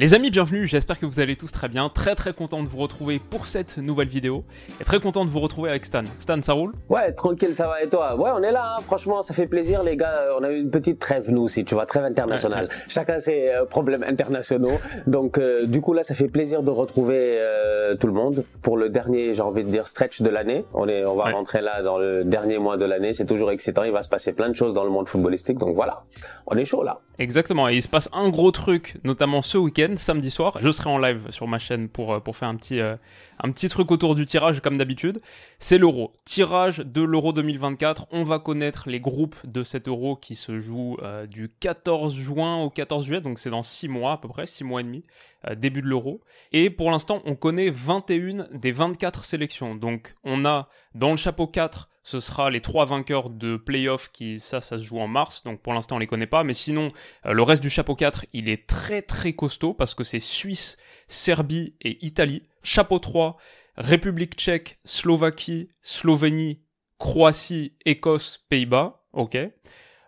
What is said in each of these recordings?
Les amis, bienvenue, j'espère que vous allez tous très bien. Très très content de vous retrouver pour cette nouvelle vidéo. Et très content de vous retrouver avec Stan. Stan, ça roule? Ouais, tranquille, ça va et toi? Ouais, on est là, hein. franchement, ça fait plaisir les gars. On a eu une petite trêve nous aussi, tu vois, trêve internationale. Chacun ses euh, problèmes internationaux. Donc euh, du coup là, ça fait plaisir de retrouver euh, tout le monde pour le dernier, j'ai envie de dire, stretch de l'année. On est, on va Ouais. rentrer là dans le dernier mois de l'année. C'est toujours excitant. Il va se passer plein de choses dans le monde footballistique. Donc voilà, on est chaud là. Exactement, et il se passe un gros truc, notamment ce week-end, samedi soir. Je serai en live sur ma chaîne pour, euh, pour faire un petit, euh, un petit truc autour du tirage, comme d'habitude. C'est l'euro. Tirage de l'euro 2024. On va connaître les groupes de cet euro qui se joue euh, du 14 juin au 14 juillet, donc c'est dans 6 mois à peu près, 6 mois et demi, euh, début de l'euro. Et pour l'instant, on connaît 21 des 24 sélections. Donc on a dans le chapeau 4 ce sera les trois vainqueurs de playoff qui, ça, ça se joue en mars. Donc pour l'instant, on les connaît pas. Mais sinon, euh, le reste du chapeau 4, il est très très costaud parce que c'est Suisse, Serbie et Italie. Chapeau 3, République tchèque, Slovaquie, Slovénie, Croatie, Écosse, Pays-Bas. Ok.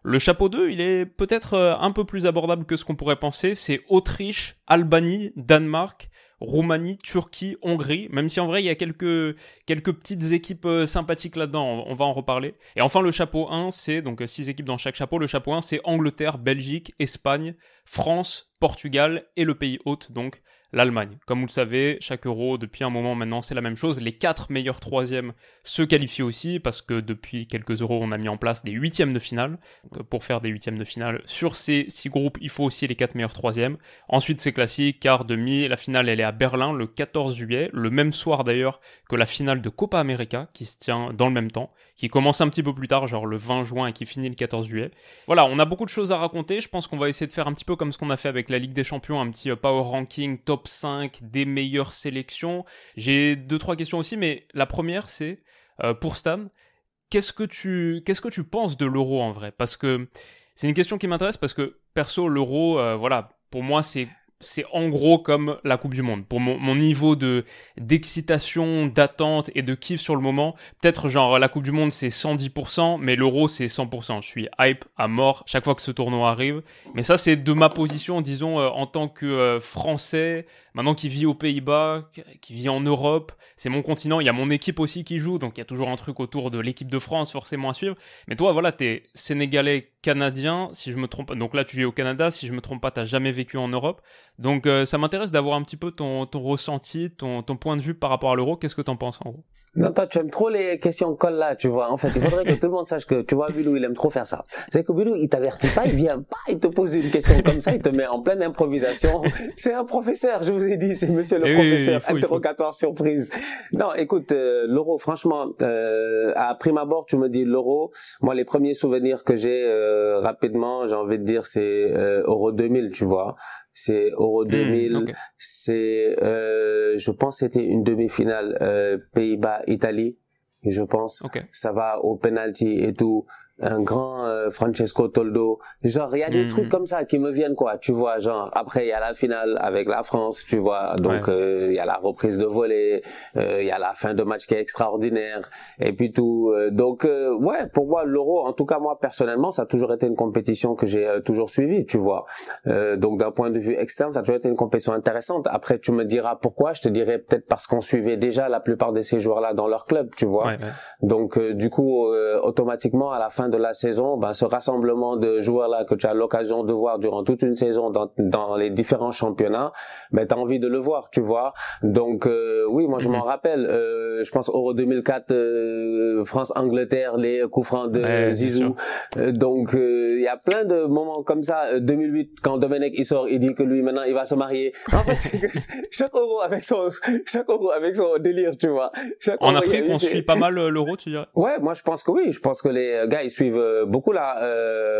Le chapeau 2, il est peut-être euh, un peu plus abordable que ce qu'on pourrait penser. C'est Autriche, Albanie, Danemark, Roumanie, Turquie, Hongrie. Même si en vrai, il y a quelques, quelques petites équipes euh, sympathiques là-dedans. On va en reparler. Et enfin, le chapeau 1, c'est donc 6 équipes dans chaque chapeau. Le chapeau 1, c'est Angleterre, Belgique, Espagne, France, Portugal et le pays hôte, donc l'Allemagne. Comme vous le savez, chaque euro, depuis un moment maintenant, c'est la même chose. Les quatre meilleurs troisièmes se qualifient aussi parce que depuis quelques euros, on a mis en place des huitièmes de finale. Euh, pour faire des huitièmes de finale, sur ces six groupes, il faut aussi les quatre meilleurs troisièmes. Ensuite, c'est classique, quart, demi. La finale, elle est à Berlin le 14 juillet, le même soir d'ailleurs que la finale de Copa América qui se tient dans le même temps, qui commence un petit peu plus tard, genre le 20 juin et qui finit le 14 juillet. Voilà, on a beaucoup de choses à raconter. Je pense qu'on va essayer de faire un petit peu comme ce qu'on a fait avec la Ligue des Champions, un petit euh, power ranking top 5 des meilleures sélections. J'ai deux trois questions aussi, mais la première c'est euh, pour Stan, qu'est-ce que tu qu'est-ce que tu penses de l'euro en vrai? Parce que c'est une question qui m'intéresse parce que perso l'euro, euh, voilà, pour moi c'est c'est en gros comme la Coupe du Monde. Pour mon, niveau de d'excitation, d'attente et de kiff sur le moment, peut-être genre la Coupe du Monde c'est 110%, mais l'Euro c'est 100%. Je suis hype à mort chaque fois que ce tournoi arrive. Mais ça c'est de ma position, disons euh, en tant que euh, Français, maintenant qui vit aux Pays-Bas, qui- vit en Europe. C'est mon continent. Il y a mon équipe aussi qui joue, donc il y a toujours un truc autour de l'équipe de France forcément à suivre. Mais toi voilà, t'es sénégalais canadien, si je me trompe. Donc là tu vis au Canada, si je me trompe pas, t'as jamais vécu en Europe. Donc euh, ça m'intéresse d'avoir un petit peu ton, ressenti, ton, ton point de vue par rapport à l'euro. Qu'est-ce que t'en penses en gros? Non, toi, tu aimes trop les questions colle là, tu vois. En fait, il faudrait que tout le monde sache que, tu vois, Bilou, il aime trop faire ça. C'est que Bilou, il t'avertit pas, il vient pas, il te pose une question comme ça, il te met en pleine improvisation. C'est un professeur, je vous ai dit, c'est monsieur le Eh oui, professeur, faut. interrogatoire surprise. Non, écoute, euh, l'euro, franchement, euh, à prime abord, tu me dis l'euro. Moi, les premiers souvenirs que j'ai euh, rapidement, j'ai envie de dire, c'est euh, Euro 2000, tu vois. C'est Euro 2000. Hmm. C'est, euh, je pense, c'était une demi-finale euh, Pays-Bas-Italie. Je pense. Ok. Ça va au penalty et tout. Un grand euh, Francesco Toldo. Genre, il y a des Mhm. trucs comme ça qui me viennent, quoi. Tu vois, genre, après, il y a la finale avec la France, tu vois. Donc, Ouais. euh, il y a la reprise de volée. euh, Il y a la fin de match qui est extraordinaire. Et puis tout. euh, donc, euh, ouais, pour moi, l'Euro, en tout cas, moi, personnellement, ça a toujours été une compétition que j'ai euh, toujours suivie, tu vois. Euh, donc d'un point de vue externe, ça a toujours été une compétition intéressante. Après, tu me diras pourquoi. Je te dirais peut-être parce qu'on suivait déjà la plupart de ces joueurs-là dans leur club, tu vois. Ouais, ouais. Donc euh, du coup, euh, automatiquement, à la fin de la saison, ben, ce rassemblement de joueurs-là que tu as l'occasion de voir durant toute une saison dans, dans les différents championnats, ben, tu as envie de le voir, tu vois. Donc euh, oui, moi je Mhm. m'en rappelle. Euh, je pense Euro 2004, euh, France-Angleterre, les coups francs de Ouais, Zizou. Euh, donc euh, il y a plein de moments comme ça. Euh, 2008, quand Domenech il sort, il dit que lui maintenant il va se marier. En fait, chaque euro avec son chaque euro avec son délire, tu vois. Chaque En euro, Afrique, on suit pas mal euh, l'euro, tu dirais? Ouais, moi je pense que oui. Je pense que les gars ils suivent suivent beaucoup la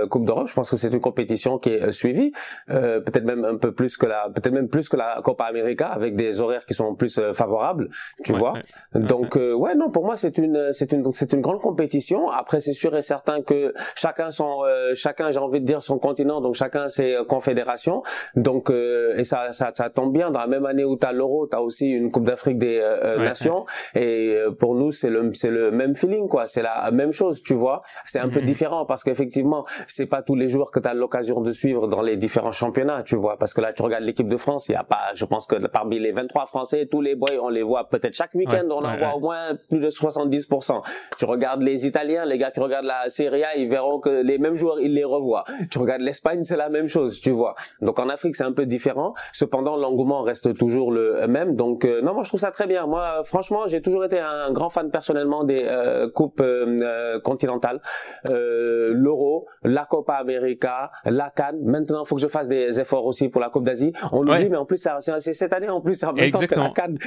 Coupe d'Europe. Je pense que c'est une compétition qui est suivie, peut-être même un peu plus que la, peut-être même plus que la Copa América, avec des horaires qui sont plus favorables, tu vois. Donc ouais, non, pour moi c'est une, c'est une, c'est une grande compétition. Après, c'est sûr et certain que chacun son, chacun, j'ai envie de dire son continent, donc chacun ses confédérations. Donc et ça, ça, ça tombe bien dans la même année où tu as l'Euro, tu as aussi une Coupe d'Afrique des Nations. Et pour nous, c'est le, c'est le même feeling, quoi. C'est la même chose, tu vois. C'est un peu mhm. différent parce qu'effectivement, c'est pas tous les jours que tu as l'occasion de suivre dans les différents championnats, tu vois. Parce que là, tu regardes l'équipe de France, il y a pas, je pense que parmi les 23 Français, tous les boys, on les voit peut-être chaque week-end, on en voit au moins plus de 70%. Tu regardes les Italiens, les gars qui regardent la Serie A, ils verront que les mêmes joueurs, ils les revoient. Tu regardes l'Espagne, c'est la même chose, tu vois. Donc en Afrique, c'est un peu différent. Cependant, l'engouement reste toujours le même. Donc euh, non, moi je trouve ça très bien. Moi, franchement, j'ai toujours été un grand fan personnellement des euh, coupes euh, continentales, l'Euro, la Copa América, la Cannes. Maintenant, il faut que je fasse des efforts aussi pour la Coupe d'Asie. On l'oublie, mais en plus, c'est cette année en plus, c'est en même temps que la Cannes.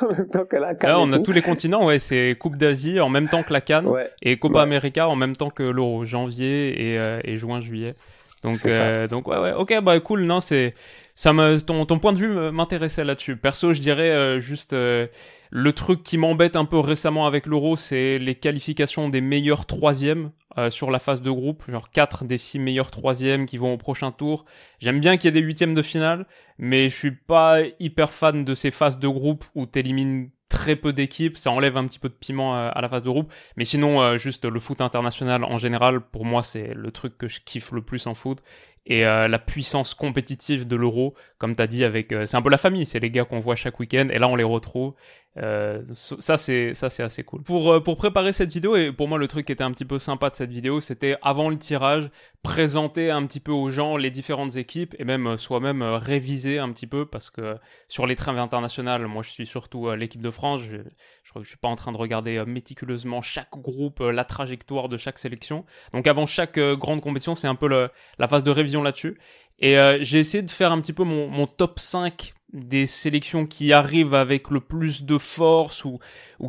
en même temps que la Cannes. on a tous les continents, ouais. C'est Coupe d'Asie en même temps que la Cannes et Copa América en même temps que l'Euro, janvier et, et juin, juillet. Donc, euh, donc ouais, ouais, ok, bah cool. Non, c'est ça me ton, ton point de vue m'intéressait là-dessus. Perso, je dirais euh, juste euh, le truc qui m'embête un peu récemment avec l'Euro, c'est les qualifications des meilleurs troisièmes euh, sur la phase de groupe, genre 4 des 6 meilleurs troisièmes qui vont au prochain tour. J'aime bien qu'il y ait des huitièmes de finale, mais je suis pas hyper fan de ces phases de groupe où t'élimines très peu d'équipes, ça enlève un petit peu de piment à la phase de groupe. Mais sinon, euh, juste le foot international en général, pour moi, c'est le truc que je kiffe le plus en foot. Et euh, la puissance compétitive de l'euro, comme tu as dit, avec, euh, c'est un peu la famille, c'est les gars qu'on voit chaque week-end, et là on les retrouve. Euh, ça c'est assez cool. Pour euh, pour préparer cette vidéo et pour moi le truc qui était un petit peu sympa de cette vidéo, c'était avant le tirage présenter un petit peu aux gens les différentes équipes et même soi-même réviser un petit peu parce que sur les trêves internationales, moi je suis surtout l'équipe de France, je, je suis pas en train de regarder méticuleusement chaque groupe, la trajectoire de chaque sélection. Donc avant chaque grande compétition, c'est un peu la phase de révision là-dessus et j'ai essayé de faire un petit peu mon, top 5 des sélections qui arrivent avec le plus de force ou,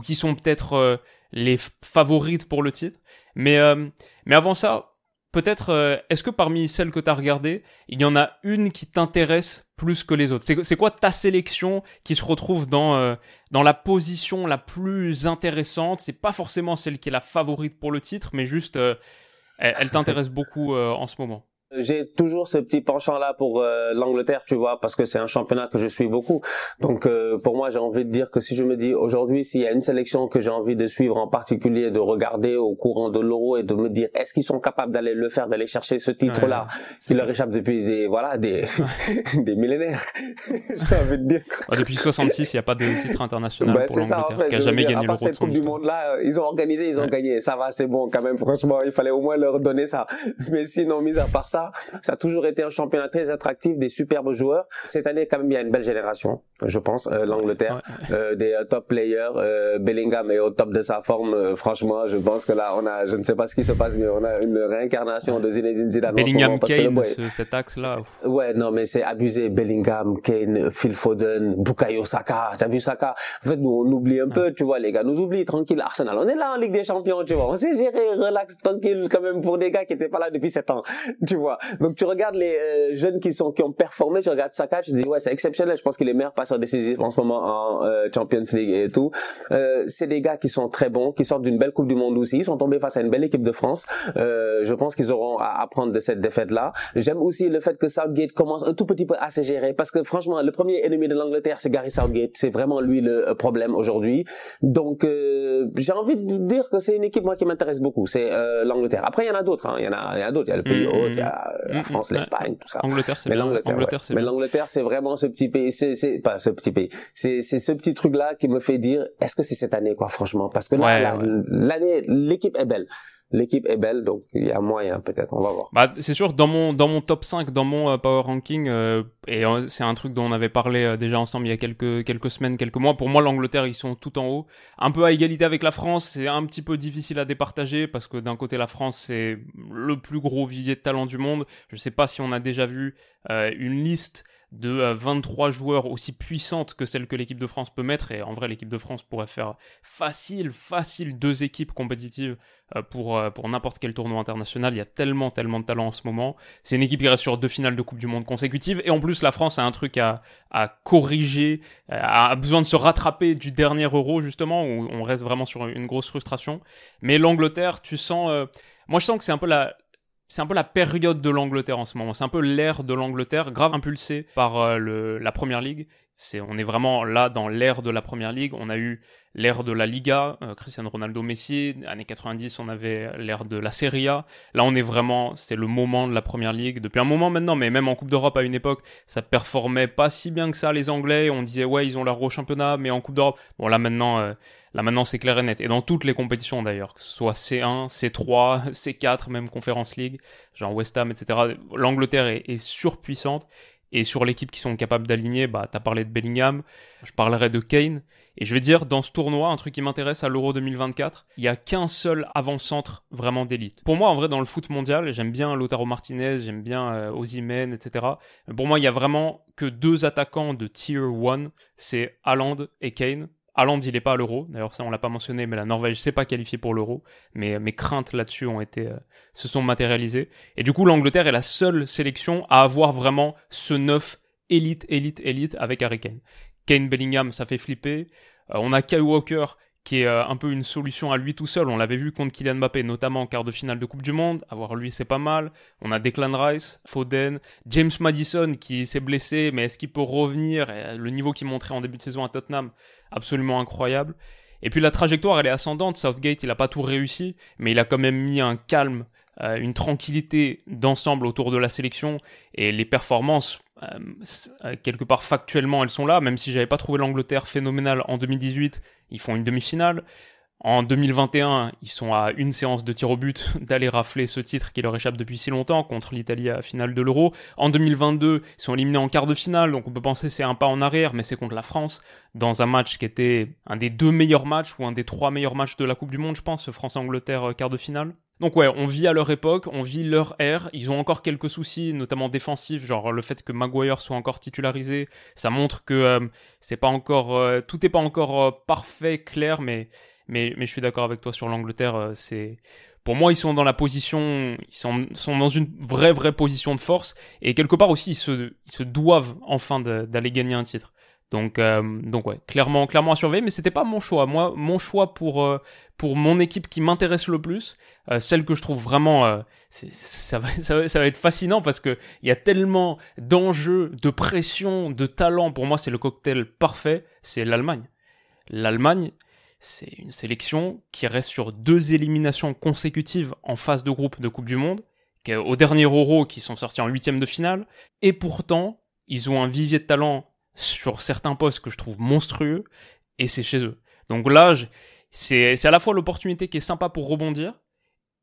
qui sont peut-être euh, les favorites pour le titre. Mais, euh, mais avant ça, peut-être, euh, est-ce que parmi celles que tu as regardées, il y en a une qui t'intéresse plus que les autres? C'est quoi ta sélection qui se retrouve dans, dans la position la plus intéressante? C'est pas forcément celle qui est la favorite pour le titre, mais juste, elle t'intéresse beaucoup en ce moment j'ai toujours ce petit penchant là pour euh, l'Angleterre, tu vois, parce que c'est un championnat que je suis beaucoup. Donc euh, pour moi, j'ai envie de dire que si je me dis aujourd'hui, s'il y a une sélection que j'ai envie de suivre en particulier, de regarder au courant de l'Euro et de me dire est-ce qu'ils sont capables d'aller le faire, d'aller chercher ce titre-là, qui leur échappe depuis des voilà des des millénaires. j'ai envie de dire. depuis 66, il n'y a pas de titre international bah, pour l'Angleterre, en fait, qui a jamais gagné l'Euro. Cette Coupe du Monde là, ils ont organisé, ils ont gagné. Ça va, c'est bon quand même. Franchement, il fallait au moins leur donner ça. Mais sinon, mis à part ça ça. a toujours été un championnat très attractif, des superbes joueurs. Cette année, quand même, il y a une belle génération, je pense, euh, l'Angleterre, euh, des euh, top players. Bellingham est au top de sa forme. franchement, je pense que là, on a, je ne sais pas ce qui se passe, mais on a une réincarnation de Zinedine Zidane. Bellingham, Kane, cet axe-là. Ouais, non, mais c'est abusé. Bellingham, Kane, Phil Foden, Bukayo Saka. T'as vu Saka? En fait, nous, on oublie un peu, tu vois, les gars, nous oublie tranquille. Arsenal, on est là en Ligue des Champions, tu vois. On s'est géré, relax, tranquille, quand même, pour des gars qui étaient pas là depuis 7 ans, tu vois. Donc tu regardes les euh, jeunes qui sont qui ont performé, tu regardes Saka, tu te dis ouais c'est exceptionnel. Je pense qu'il est meilleur passeur décisif en ce moment en euh, Champions League et tout. Euh, c'est des gars qui sont très bons, qui sortent d'une belle Coupe du Monde aussi. Ils sont tombés face à une belle équipe de France. je pense qu'ils auront à apprendre de cette défaite là. J'aime aussi le fait que Southgate commence un tout petit peu à se gérer parce que franchement le premier ennemi de l'Angleterre c'est Gary Southgate. C'est vraiment lui le problème aujourd'hui. Donc j'ai envie de dire que c'est une équipe moi qui m'intéresse beaucoup. C'est l'Angleterre. Après il y en a d'autres. Hein. Il y en a, il y en a d'autres. Il y a le pays il y a la France, l'Espagne, tout ça. Angleterre, c'est Mais l'Angleterre, Mais l'Angleterre, c'est vraiment ce petit pays, c'est, c'est pas ce petit pays, c'est, c'est ce petit truc là qui me fait dire, est-ce que c'est cette année, quoi, franchement, parce que là, l'année, l'équipe est belle l'équipe est belle, donc il y a moyen peut-être, on va voir. Bah, c'est sûr, dans mon dans mon top 5, dans mon euh, power ranking, euh, et c'est un truc dont on avait parlé déjà ensemble il y a quelques, quelques semaines, quelques mois. Pour moi, l'Angleterre, ils sont tout en haut. Un peu à égalité avec la France, c'est un petit peu difficile à départager parce que d'un côté, la France, c'est le plus gros vivier de talent du monde. Je sais pas si on a déjà vu une liste de 23 euh, joueurs aussi puissantes que celles que l'équipe de France peut mettre. Et en vrai, l'équipe de France pourrait faire facile, facile deux équipes compétitives euh, pour, euh, pour n'importe quel tournoi international. Il y a tellement, tellement de talent en ce moment. C'est une équipe qui reste sur deux finales de Coupe du Monde consécutives. Et en plus, la France a un truc à, à corriger, a besoin de se rattraper du dernier euro, justement, où on reste vraiment sur une grosse frustration. Mais l'Angleterre, tu sens... moi, je sens que c'est un peu la, c'est un peu la période de l'Angleterre en ce moment. C'est un peu l'ère de l'Angleterre, grave impulsée par euh, le, la Première Ligue. C'est, on est vraiment là dans l'ère de la Première Ligue. On a eu l'ère de la Liga, euh, Cristiano Ronaldo, Messi. Années 90, on avait l'ère de la Serie A. Là, on est vraiment, c'est le moment de la Première Ligue depuis un moment maintenant. Mais même en Coupe d'Europe à une époque, ça performait pas si bien que ça les Anglais. On disait ouais, ils ont leur gros championnat, mais en Coupe d'Europe, bon là maintenant. Euh, Là maintenant c'est clair et net. Et dans toutes les compétitions d'ailleurs, que ce soit C1, C3, C4, même Conference League, genre West Ham, etc. L'Angleterre est, surpuissante. Et sur l'équipe qui sont capables d'aligner, bah t'as parlé de Bellingham, je parlerai de Kane. Et je vais dire, dans ce tournoi, un truc qui m'intéresse à l'Euro 2024, il y a qu'un seul avant-centre vraiment d'élite. Pour moi, en vrai, dans le foot mondial, j'aime bien Lautaro Martinez, j'aime bien euh, Ozymen, etc. pour moi, il y a vraiment que deux attaquants de tier 1, c'est Haaland et Kane. Haaland, il n'est pas à l'euro. D'ailleurs, ça, on l'a pas mentionné, mais la Norvège s'est pas qualifiée pour l'euro. Mais mes craintes là-dessus ont été, euh, se sont matérialisées. Et du coup, l'Angleterre est la seule sélection à avoir vraiment ce neuf élite, élite, élite avec Harry Kane. Kane Bellingham, ça fait flipper. Euh, on a Kyle Walker qui est euh, un peu une solution à lui tout seul. On l'avait vu contre Kylian Mbappé, notamment en quart de finale de Coupe du Monde. Avoir lui, c'est pas mal. On a Declan Rice, Foden, James Madison qui s'est blessé, mais est-ce qu'il peut revenir? Le niveau qu'il montrait en début de saison à Tottenham, absolument incroyable. Et puis la trajectoire, elle est ascendante. Southgate, il a pas tout réussi, mais il a quand même mis un calme, euh, une tranquillité d'ensemble autour de la sélection et les performances euh, euh, quelque part factuellement elles sont là, même si j'avais pas trouvé l'Angleterre phénoménale en 2018, ils font une demi-finale. En 2021, ils sont à une séance de tir au but d'aller rafler ce titre qui leur échappe depuis si longtemps contre l'Italie à finale de l'Euro. En 2022, ils sont éliminés en quart de finale, donc on peut penser c'est un pas en arrière, mais c'est contre la France dans un match qui était un des deux meilleurs matchs ou un des trois meilleurs matchs de la Coupe du Monde, je pense, France-Angleterre euh, quart de finale. Donc ouais, on vit à leur époque, on vit leur ère. Ils ont encore quelques soucis, notamment défensifs, genre le fait que Maguire soit encore titularisé, ça montre que euh, c'est pas encore, euh, tout est pas encore parfait, clair, mais mais je suis d'accord avec toi sur l'Angleterre. c'est pour moi, ils sont dans la position, ils sont, dans une vraie vraie position de force et quelque part aussi ils se doivent enfin d'aller gagner un titre. Donc, euh, ouais, clairement, clairement à surveiller, mais c'était pas mon choix. Moi, mon choix pour euh, pour mon équipe qui m'intéresse le plus, euh, celle que je trouve vraiment, ça va, ça, va, ça va être fascinant parce que il y a tellement d'enjeux, de pression, de talent. Pour moi, c'est le cocktail parfait. C'est l'Allemagne. L'Allemagne, c'est une sélection qui reste sur deux éliminations consécutives en phase de groupe de Coupe du Monde, au dernier Euro qui sont sortis en huitième de finale, et pourtant ils ont un vivier de talent sur certains postes que je trouve monstrueux, et c'est chez eux. Donc là, c'est à la fois l'opportunité qui est sympa pour rebondir,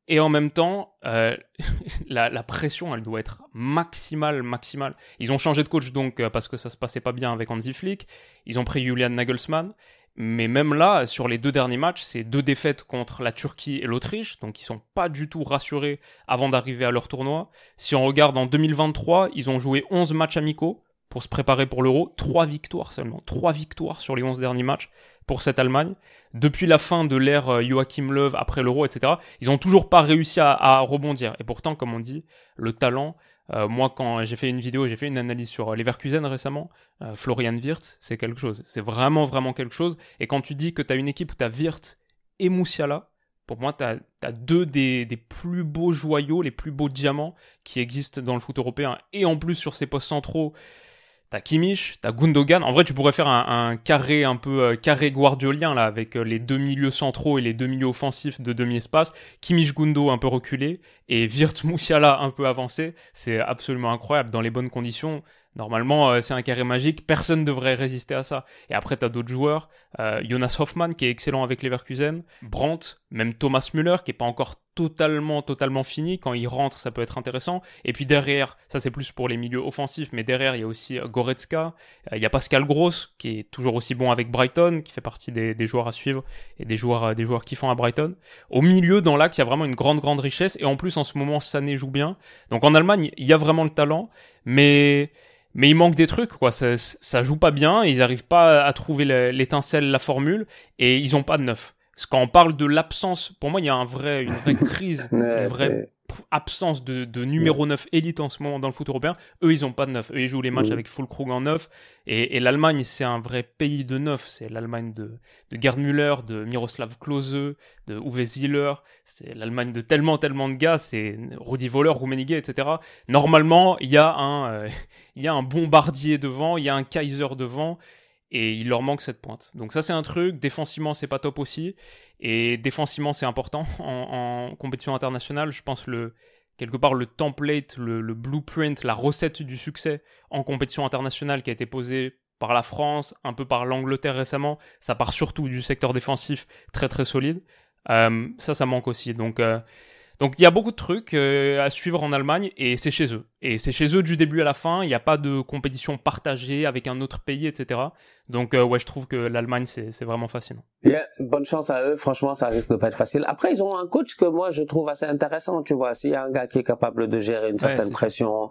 et en même temps, euh, la, la, pression, elle doit être maximale, maximale. Ils ont changé de coach donc euh, parce que ça se passait pas bien avec Andy Flick. Ils ont pris Julian Nagelsmann. Mais même là, sur les deux derniers matchs, c'est deux défaites contre la Turquie et l'Autriche, donc ils sont pas du tout rassurés avant d'arriver à leur tournoi. Si on regarde en 2023, ils ont joué 11 matchs amicaux, pour se préparer pour l'Euro. Trois victoires seulement. Trois victoires sur les 11 derniers matchs pour cette Allemagne. Depuis la fin de l'ère euh, Joachim Löw après l'Euro, etc., ils n'ont toujours pas réussi à, rebondir. Et pourtant, comme on dit, le talent, euh, moi, quand j'ai fait une vidéo, j'ai fait une analyse sur euh, Leverkusen récemment, Florian Wirtz, c'est quelque chose. C'est vraiment, vraiment quelque chose. Et quand tu dis que tu as une équipe où tu as Wirtz et Moussiala, pour moi, tu as, deux des, des, plus beaux joyaux, les plus beaux diamants qui existent dans le foot européen. Et en plus, sur ces postes centraux, T'as Kimmich, t'as Gundogan. En vrai, tu pourrais faire un, carré un peu euh, carré guardiolien là, avec euh, les deux milieux centraux et les deux milieux offensifs de demi-espace. Kimmich Gundo un peu reculé et Virt Moussiala un peu avancé. C'est absolument incroyable dans les bonnes conditions. Normalement, euh, c'est un carré magique, personne ne devrait résister à ça. Et après, tu as d'autres joueurs, euh, Jonas Hoffmann qui est excellent avec Leverkusen, Brandt, même Thomas Müller qui est pas encore totalement, totalement fini. Quand il rentre, ça peut être intéressant. Et puis derrière, ça c'est plus pour les milieux offensifs, mais derrière, il y a aussi euh, Goretzka, il y a Pascal Gross qui est toujours aussi bon avec Brighton, qui fait partie des, joueurs à suivre et des joueurs, des joueurs font à Brighton. Au milieu, dans l'axe, il y a vraiment une grande, grande richesse. Et en plus, en ce moment, Sané joue bien. Donc en Allemagne, il y a vraiment le talent, mais mais il manque des trucs. Ça, ça joue pas bien, ils arrivent pas à trouver l'étincelle, la formule, et ils ont pas de neuf. Parce quand on parle de l'absence, pour moi, il y a un vrai, une vraie crise, une vraie absence de, de numéro 9 élite en ce moment dans le foot européen. Eux, ils ont pas de neuf. Eux, ils jouent les matchs avec full Krug en neuf. Et, et l'Allemagne, c'est un vrai pays de neuf. C'est l'Allemagne de, de Gerd Müller, de Miroslav Klose, de Uwe Ziller. C'est l'Allemagne de tellement, tellement de gars. C'est Rudi Voller, Rummenigge, etc. Normalement, il y a un, euh, il y a un bombardier devant, il y a un Kaiser devant et il leur manque cette pointe. Donc ça c'est un truc, défensivement c'est pas top aussi, et défensivement c'est important en, compétition internationale, je pense le quelque part le template, le, blueprint, la recette du succès en compétition internationale qui a été posée par la France, un peu par l'Angleterre récemment, ça part surtout du secteur défensif très très solide. Euh, ça, ça manque aussi. Donc, euh, donc il y a beaucoup de trucs euh, à suivre en Allemagne et c'est chez eux. Et c'est chez eux du début à la fin. Il n'y a pas de compétition partagée avec un autre pays, etc. Donc euh, ouais, je trouve que l'Allemagne c'est vraiment fascinant. Yeah, bonne chance à eux. Franchement, ça risque de pas être facile. Après, ils ont un coach que moi je trouve assez intéressant. Tu vois, s'il y a un gars qui est capable de gérer une certaine pression,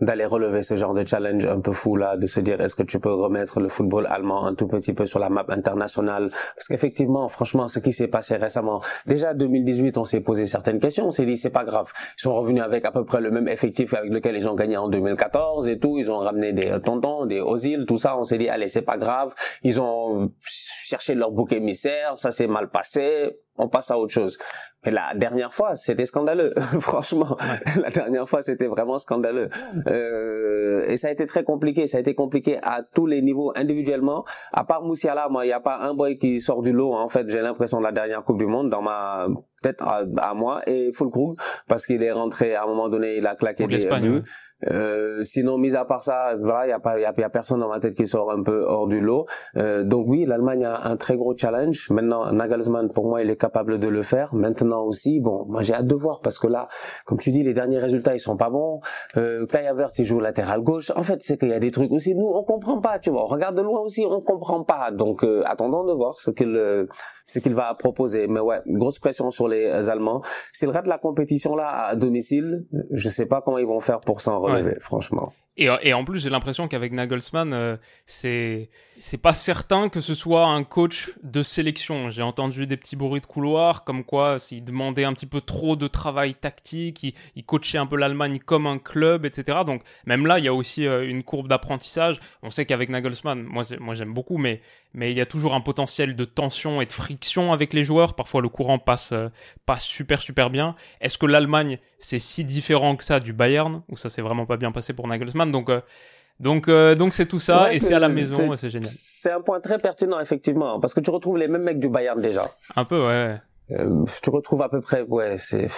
d'aller relever ce genre de challenge un peu fou là, de se dire est-ce que tu peux remettre le football allemand un tout petit peu sur la map internationale? Parce qu'effectivement, franchement, ce qui s'est passé récemment, déjà 2018, on s'est posé certaines questions. On s'est dit c'est pas grave. Ils sont revenus avec à peu près le même effectif avec lequel ils ont gagné en 2014 et tout. Ils ont ramené des tontons, des Ozil, tout ça. On s'est dit allez, c'est pas grave ils ont cherché leur bouc émissaire, ça s'est mal passé, on passe à autre chose. Mais la dernière fois, c'était scandaleux, franchement. La dernière fois, c'était vraiment scandaleux. Euh, et ça a été très compliqué. Ça a été compliqué à tous les niveaux individuellement. À part Moussiala, moi, il n'y a pas un boy qui sort du lot. En fait, j'ai l'impression de la dernière Coupe du Monde dans ma tête à, moi et Fulkrug parce qu'il est rentré à un moment donné, il a claqué des buts. Euh, sinon, mis à part ça, voilà, il y a pas, il y a, personne dans ma tête qui sort un peu hors du lot. Euh, donc oui, l'Allemagne a un très gros challenge. Maintenant, Nagelsmann, pour moi, il est capable de le faire. Maintenant aussi, bon, moi j'ai hâte de voir parce que là, comme tu dis, les derniers résultats ils sont pas bons. Euh, Kai Havertz il joue latéral gauche. En fait, c'est qu'il y a des trucs aussi. Nous, on comprend pas. Tu vois, on regarde de loin aussi, on comprend pas. Donc, euh, attendons de voir ce qu'il euh, ce qu'il va proposer. Mais ouais, grosse pression sur les Allemands. S'ils ratent la compétition là à domicile, je sais pas comment ils vont faire pour s'en relever, franchement. Et, en plus, j'ai l'impression qu'avec Nagelsmann, euh, c'est c'est pas certain que ce soit un coach de sélection. J'ai entendu des petits bruits de couloir, comme quoi s'il demandait un petit peu trop de travail tactique, il, coachait un peu l'Allemagne comme un club, etc. Donc même là, il y a aussi euh, une courbe d'apprentissage. On sait qu'avec Nagelsmann, moi, moi j'aime beaucoup, mais mais il y a toujours un potentiel de tension et de friction avec les joueurs. Parfois, le courant passe euh, super super bien. Est-ce que l'Allemagne c'est si différent que ça du Bayern, où ça s'est vraiment pas bien passé pour Nagelsmann? Donc euh, donc euh, donc c'est tout ça et c'est à la maison c'est génial. C'est un point très pertinent effectivement parce que tu retrouves les mêmes mecs du Bayern déjà. Un peu ouais. Euh, tu retrouves à peu près ouais c'est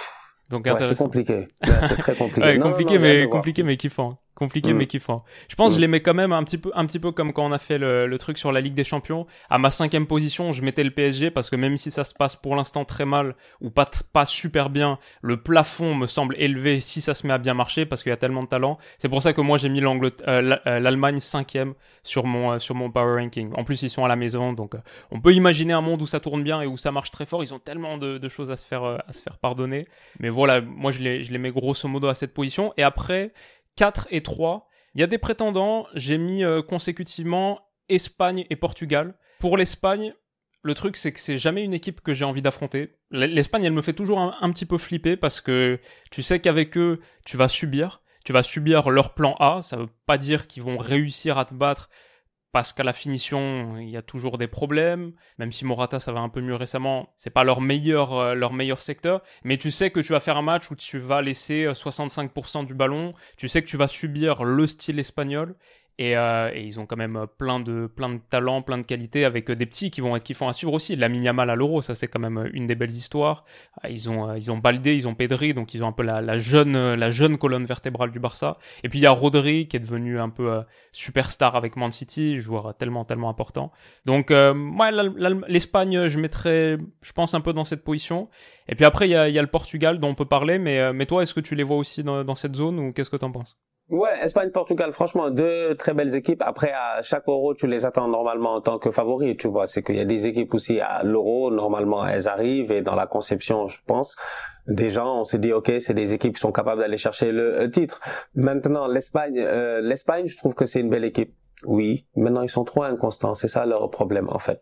donc ouais, c'est compliqué. c'est très compliqué. ouais, compliqué mais compliqué mais kiffant compliqué mm. mais kiffant. Je pense que je les mets quand même un petit peu, un petit peu comme quand on a fait le, le, truc sur la Ligue des Champions. À ma cinquième position, je mettais le PSG parce que même si ça se passe pour l'instant très mal ou pas pas super bien, le plafond me semble élevé si ça se met à bien marcher parce qu'il y a tellement de talent. C'est pour ça que moi j'ai mis euh, euh, l'Allemagne cinquième sur mon euh, sur mon power ranking. En plus ils sont à la maison donc on peut imaginer un monde où ça tourne bien et où ça marche très fort. Ils ont tellement de, de choses à se faire à se faire pardonner. Mais voilà, moi je les je les mets grosso modo à cette position et après 4 et 3. Il y a des prétendants, j'ai mis euh, consécutivement Espagne et Portugal. Pour l'Espagne, le truc c'est que c'est jamais une équipe que j'ai envie d'affronter. L'Espagne, elle me fait toujours un, petit peu flipper parce que tu sais qu'avec eux, tu vas subir. Tu vas subir leur plan A, ça veut pas dire qu'ils vont réussir à te battre, parce qu'à la finition, il y a toujours des problèmes. Même si Morata, ça va un peu mieux récemment, c'est pas leur meilleur, euh, leur meilleur secteur. Mais tu sais que tu vas faire un match où tu vas laisser 65% euh, du ballon. Tu sais que tu vas subir le style espagnol. Et, euh, et, ils ont quand même plein de, plein de talents, plein de qualités avec des petits qui vont être kiffants à suivre aussi. La Yamal à l'Euro, ça c'est quand même une des belles histoires. Ah, ils ont, ils ont Baldé, ils ont Pedri, donc ils ont un peu la, la, jeune, la jeune colonne vertébrale du Barça. Et puis il y a Rodri qui est devenu un peu superstar avec Man City, joueur tellement, tellement important. Donc, euh, ouais, l'Espagne, je mettrais, je pense, un peu dans cette position. Et puis après, il y a, y a, le Portugal dont on peut parler, mais, euh, mais toi, est-ce que tu les vois aussi dans, dans cette zone ou qu'est-ce que tu en penses? Ouais, Espagne, Portugal, franchement, deux très belles équipes. Après, à chaque euro, tu les attends normalement en tant que favoris, tu vois. C'est qu'il y a des équipes aussi à l'euro, normalement, elles arrivent et dans la conception, je pense, des gens, on s'est dit, ok, c'est des équipes qui sont capables d'aller chercher le titre. Maintenant, l'Espagne, euh, l'Espagne, je trouve que c'est une belle équipe. Oui, maintenant ils sont trop inconstants, c'est ça leur problème en fait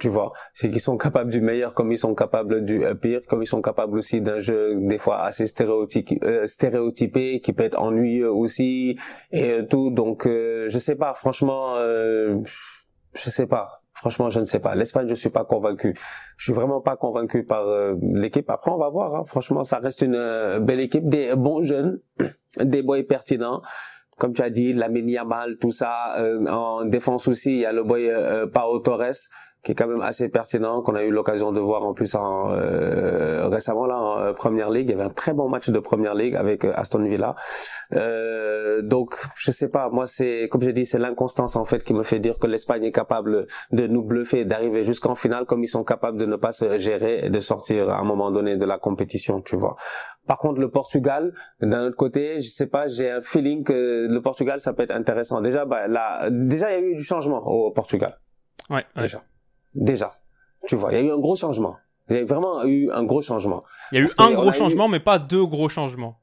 tu vois. C'est qu'ils sont capables du meilleur comme ils sont capables du euh, pire, comme ils sont capables aussi d'un jeu des fois assez stéréotypé, euh, stéréotypé qui peut être ennuyeux aussi et euh, tout. Donc je sais pas, franchement, je sais pas. Franchement, je ne sais pas. L'Espagne, je suis pas convaincu. Je suis vraiment pas convaincu par l'équipe. Après, on va voir. Hein. Franchement, ça reste une belle équipe, des bons jeunes, des boys pertinents comme tu as dit, la Yamal, tout ça. en défense aussi, il y a le boy euh, Pao Torres qui est quand même assez pertinent, qu'on a eu l'occasion de voir en plus en, euh, récemment là en euh, Première Ligue. Il y avait un très bon match de Première Ligue avec euh, Aston Villa. Euh, donc je sais pas, moi c'est comme j'ai dit, c'est l'inconstance en fait qui me fait dire que l'Espagne est capable de nous bluffer, d'arriver jusqu'en finale, comme ils sont capables de ne pas se gérer et de sortir à un moment donné de la compétition, tu vois. Par contre, le Portugal, d'un autre côté, je sais pas, j'ai un feeling que le Portugal, ça peut être intéressant. Déjà, bah, là, déjà, il y a eu du changement au Portugal. Ouais, déjà. Déjà. Tu vois, il y a eu un gros changement. Il y a vraiment eu un gros changement. Il y a eu un gros changement, mais pas deux gros changements.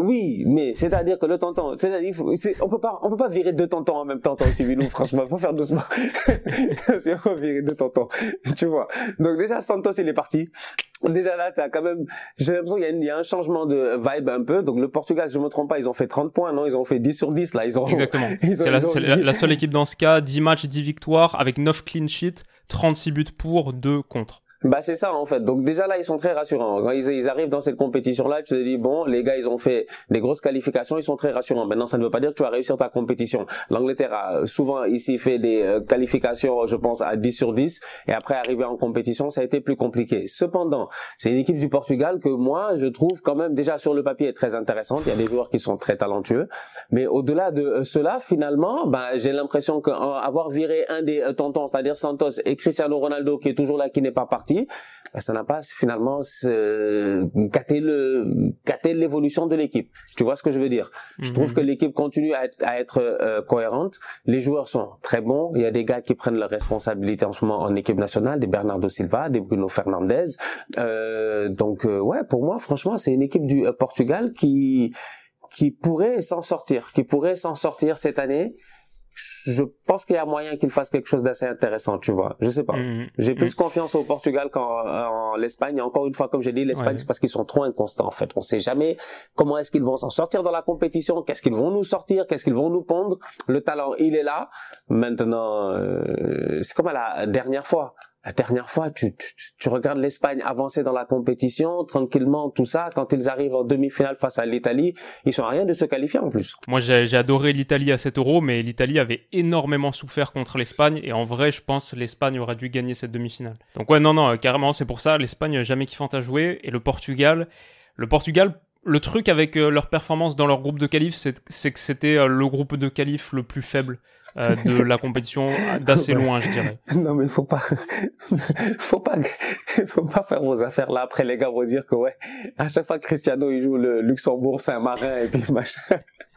Oui, mais c'est-à-dire que le tonton, c'est-à-dire, on peut pas, on peut pas virer deux tontons en même temps, aussi, Vilou, franchement, faut faire doucement. c'est on virer deux tontons, tu vois. Donc déjà, Santos, il est parti. Déjà là, t'as quand même, j'ai l'impression qu'il y, a un changement de vibe un peu. Donc le Portugal, si je me trompe pas, ils ont fait 30 points, non? Ils ont fait 10 sur 10 là. Ils ont. Exactement. C'est la, la, seule équipe dans ce cas, 10 matchs, 10 victoires, avec 9 clean sheets, 36 buts pour, 2 contre. Bah c'est ça en fait. Donc déjà là ils sont très rassurants. Quand ils, ils arrivent dans cette compétition là, tu te dis bon les gars ils ont fait des grosses qualifications, ils sont très rassurants. Maintenant ça ne veut pas dire que tu vas réussir ta compétition. L'Angleterre a souvent ici fait des euh, qualifications je pense à 10 sur 10 et après arriver en compétition ça a été plus compliqué. Cependant c'est une équipe du Portugal que moi je trouve quand même déjà sur le papier très intéressante. Il y a des joueurs qui sont très talentueux, mais au-delà de euh, cela finalement bah, j'ai l'impression qu'avoir viré un des euh, tontons, c'est-à-dire Santos et Cristiano Ronaldo qui est toujours là qui n'est pas parti ben, ça n'a pas finalement gâté le gâté l'évolution de l'équipe. Tu vois ce que je veux dire? Je trouve mhm. que l'équipe continue à être, à être euh, cohérente. Les joueurs sont très bons. Il y a des gars qui prennent leurs responsabilités en ce moment en équipe nationale, des Bernardo Silva, des Bruno Fernandes. Euh, donc euh, ouais, pour moi, franchement, c'est une équipe du Portugal qui qui pourrait s'en sortir, qui pourrait s'en sortir cette année je pense qu'il y a moyen qu'il fasse quelque chose d'assez intéressant, tu vois. Je sais pas. Mm, mm. J'ai plus mm. confiance au Portugal qu'en l'Espagne. Encore une fois, comme j'ai dit, l'Espagne, c'est parce qu'ils sont trop inconstants, en fait. On sait jamais comment est-ce qu'ils vont s'en sortir dans la compétition, qu'est-ce qu'ils vont nous sortir, qu'est-ce qu'ils vont nous pondre. Le talent, il est là. Maintenant, euh, c'est comme à la dernière fois. La dernière fois, tu, tu, tu regardes l'Espagne avancer dans la compétition tranquillement, tout ça. Quand ils arrivent en demi-finale face à l'Italie, ils sont à rien de se qualifier en plus. Moi, j'ai adoré l'Italie à 7 euros, mais l'Italie avait énormément souffert contre l'Espagne. Et en vrai, je pense l'Espagne aurait dû gagner cette demi-finale. Donc ouais, non, non, carrément, c'est pour ça. L'Espagne jamais kiffante à jouer. Et le Portugal, le Portugal, le truc avec euh, leur performance dans leur groupe de qualif, c'est que c'était euh, le groupe de qualif le plus faible. Euh, de la compétition d'assez loin, je dirais. Non, mais faut pas, faut pas, faut pas faire vos affaires là. Après, les gars vont dire que ouais, à chaque fois que Cristiano il joue le Luxembourg Saint-Marin et puis machin.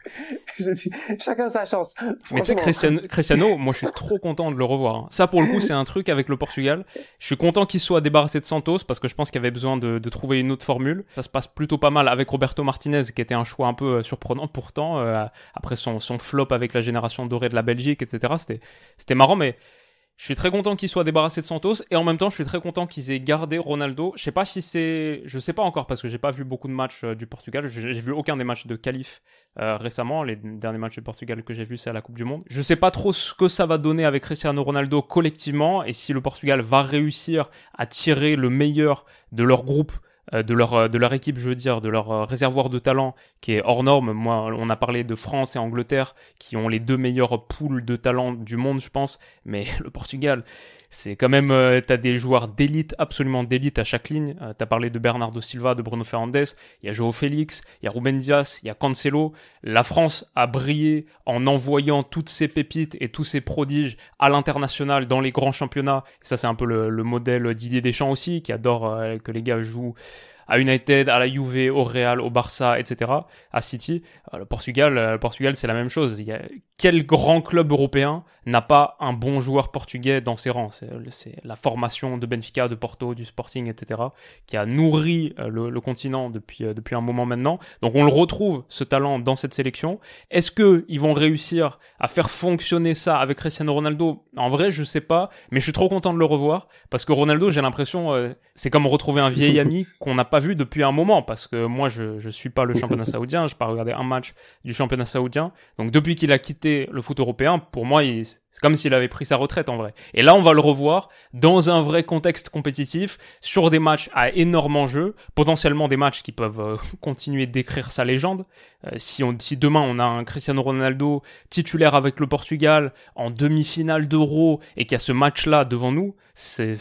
je dis, chacun sa chance. Mais tu sais, Cristiano, Cristiano, moi je suis trop content de le revoir. Ça pour le coup, c'est un truc avec le Portugal. Je suis content qu'il soit débarrassé de Santos parce que je pense qu'il avait besoin de, de, trouver une autre formule. Ça se passe plutôt pas mal avec Roberto Martinez qui était un choix un peu euh, surprenant pourtant euh, après son, son flop avec la génération dorée de la Belgique, etc. C'était marrant, mais je suis très content qu'ils soient débarrassés de Santos et en même temps je suis très content qu'ils aient gardé Ronaldo. Je sais pas si c'est, je sais pas encore parce que j'ai pas vu beaucoup de matchs euh, du Portugal. J'ai vu aucun des matchs de qualif euh, récemment. Les derniers matchs du Portugal que j'ai vus c'est à la Coupe du Monde. Je sais pas trop ce que ça va donner avec Cristiano Ronaldo collectivement et si le Portugal va réussir à tirer le meilleur de leur groupe de leur euh, de leur équipe, je veux dire, de leur euh, réservoir de talent qui est hors norme. Moi, on a parlé de France et Angleterre qui ont les deux meilleures poules de talent du monde, je pense. Mais le Portugal, c'est quand même, euh, t'as des joueurs d'élite, absolument d'élite à chaque ligne. Euh, t'as parlé de Bernardo Silva, de Bruno Fernandes. Il y a Joao Félix, il y a Ruben Dias, il y a Cancelo. La France a brillé en envoyant toutes ses pépites et tous ses prodiges à l'international dans les grands championnats. Ça, c'est un peu le, le modèle d'Didier Deschamps aussi, qui adore euh, que les gars jouent à United, à la Juve, au Real, au Barça, etc., à City. Euh, le Portugal, euh, le Portugal, c'est la même chose. Il y a, quel grand club européen n'a pas un bon joueur portugais dans ses rangs? C'est la formation de Benfica, de Porto, du Sporting, etc., qui a nourri euh, le, le continent depuis depuis un moment maintenant. Donc on le retrouve ce talent dans cette sélection. Est-ce que ils vont réussir à faire fonctionner ça avec Cristiano Ronaldo? En vrai, je sais pas, mais je suis trop content de le revoir parce que Ronaldo, j'ai l'impression, euh, c'est comme retrouver un vieil ami qu'on n'a pas vu depuis un moment parce que moi, je je suis pas le championnat saoudien, je pas regardé un match du championnat saoudien. Donc depuis qu'il a quitté le foot européen, pour moi, il, c'est comme s'il avait pris sa retraite en vrai. Et là, on va le revoir dans un vrai contexte compétitif, sur des matchs à énorme enjeu, potentiellement des matchs qui peuvent euh, continuer d'écrire sa légende. Euh, si, on, si demain on a un Cristiano Ronaldo titulaire avec le Portugal en demi-finale d'Euro et qu'il y a ce match-là devant nous, c'est,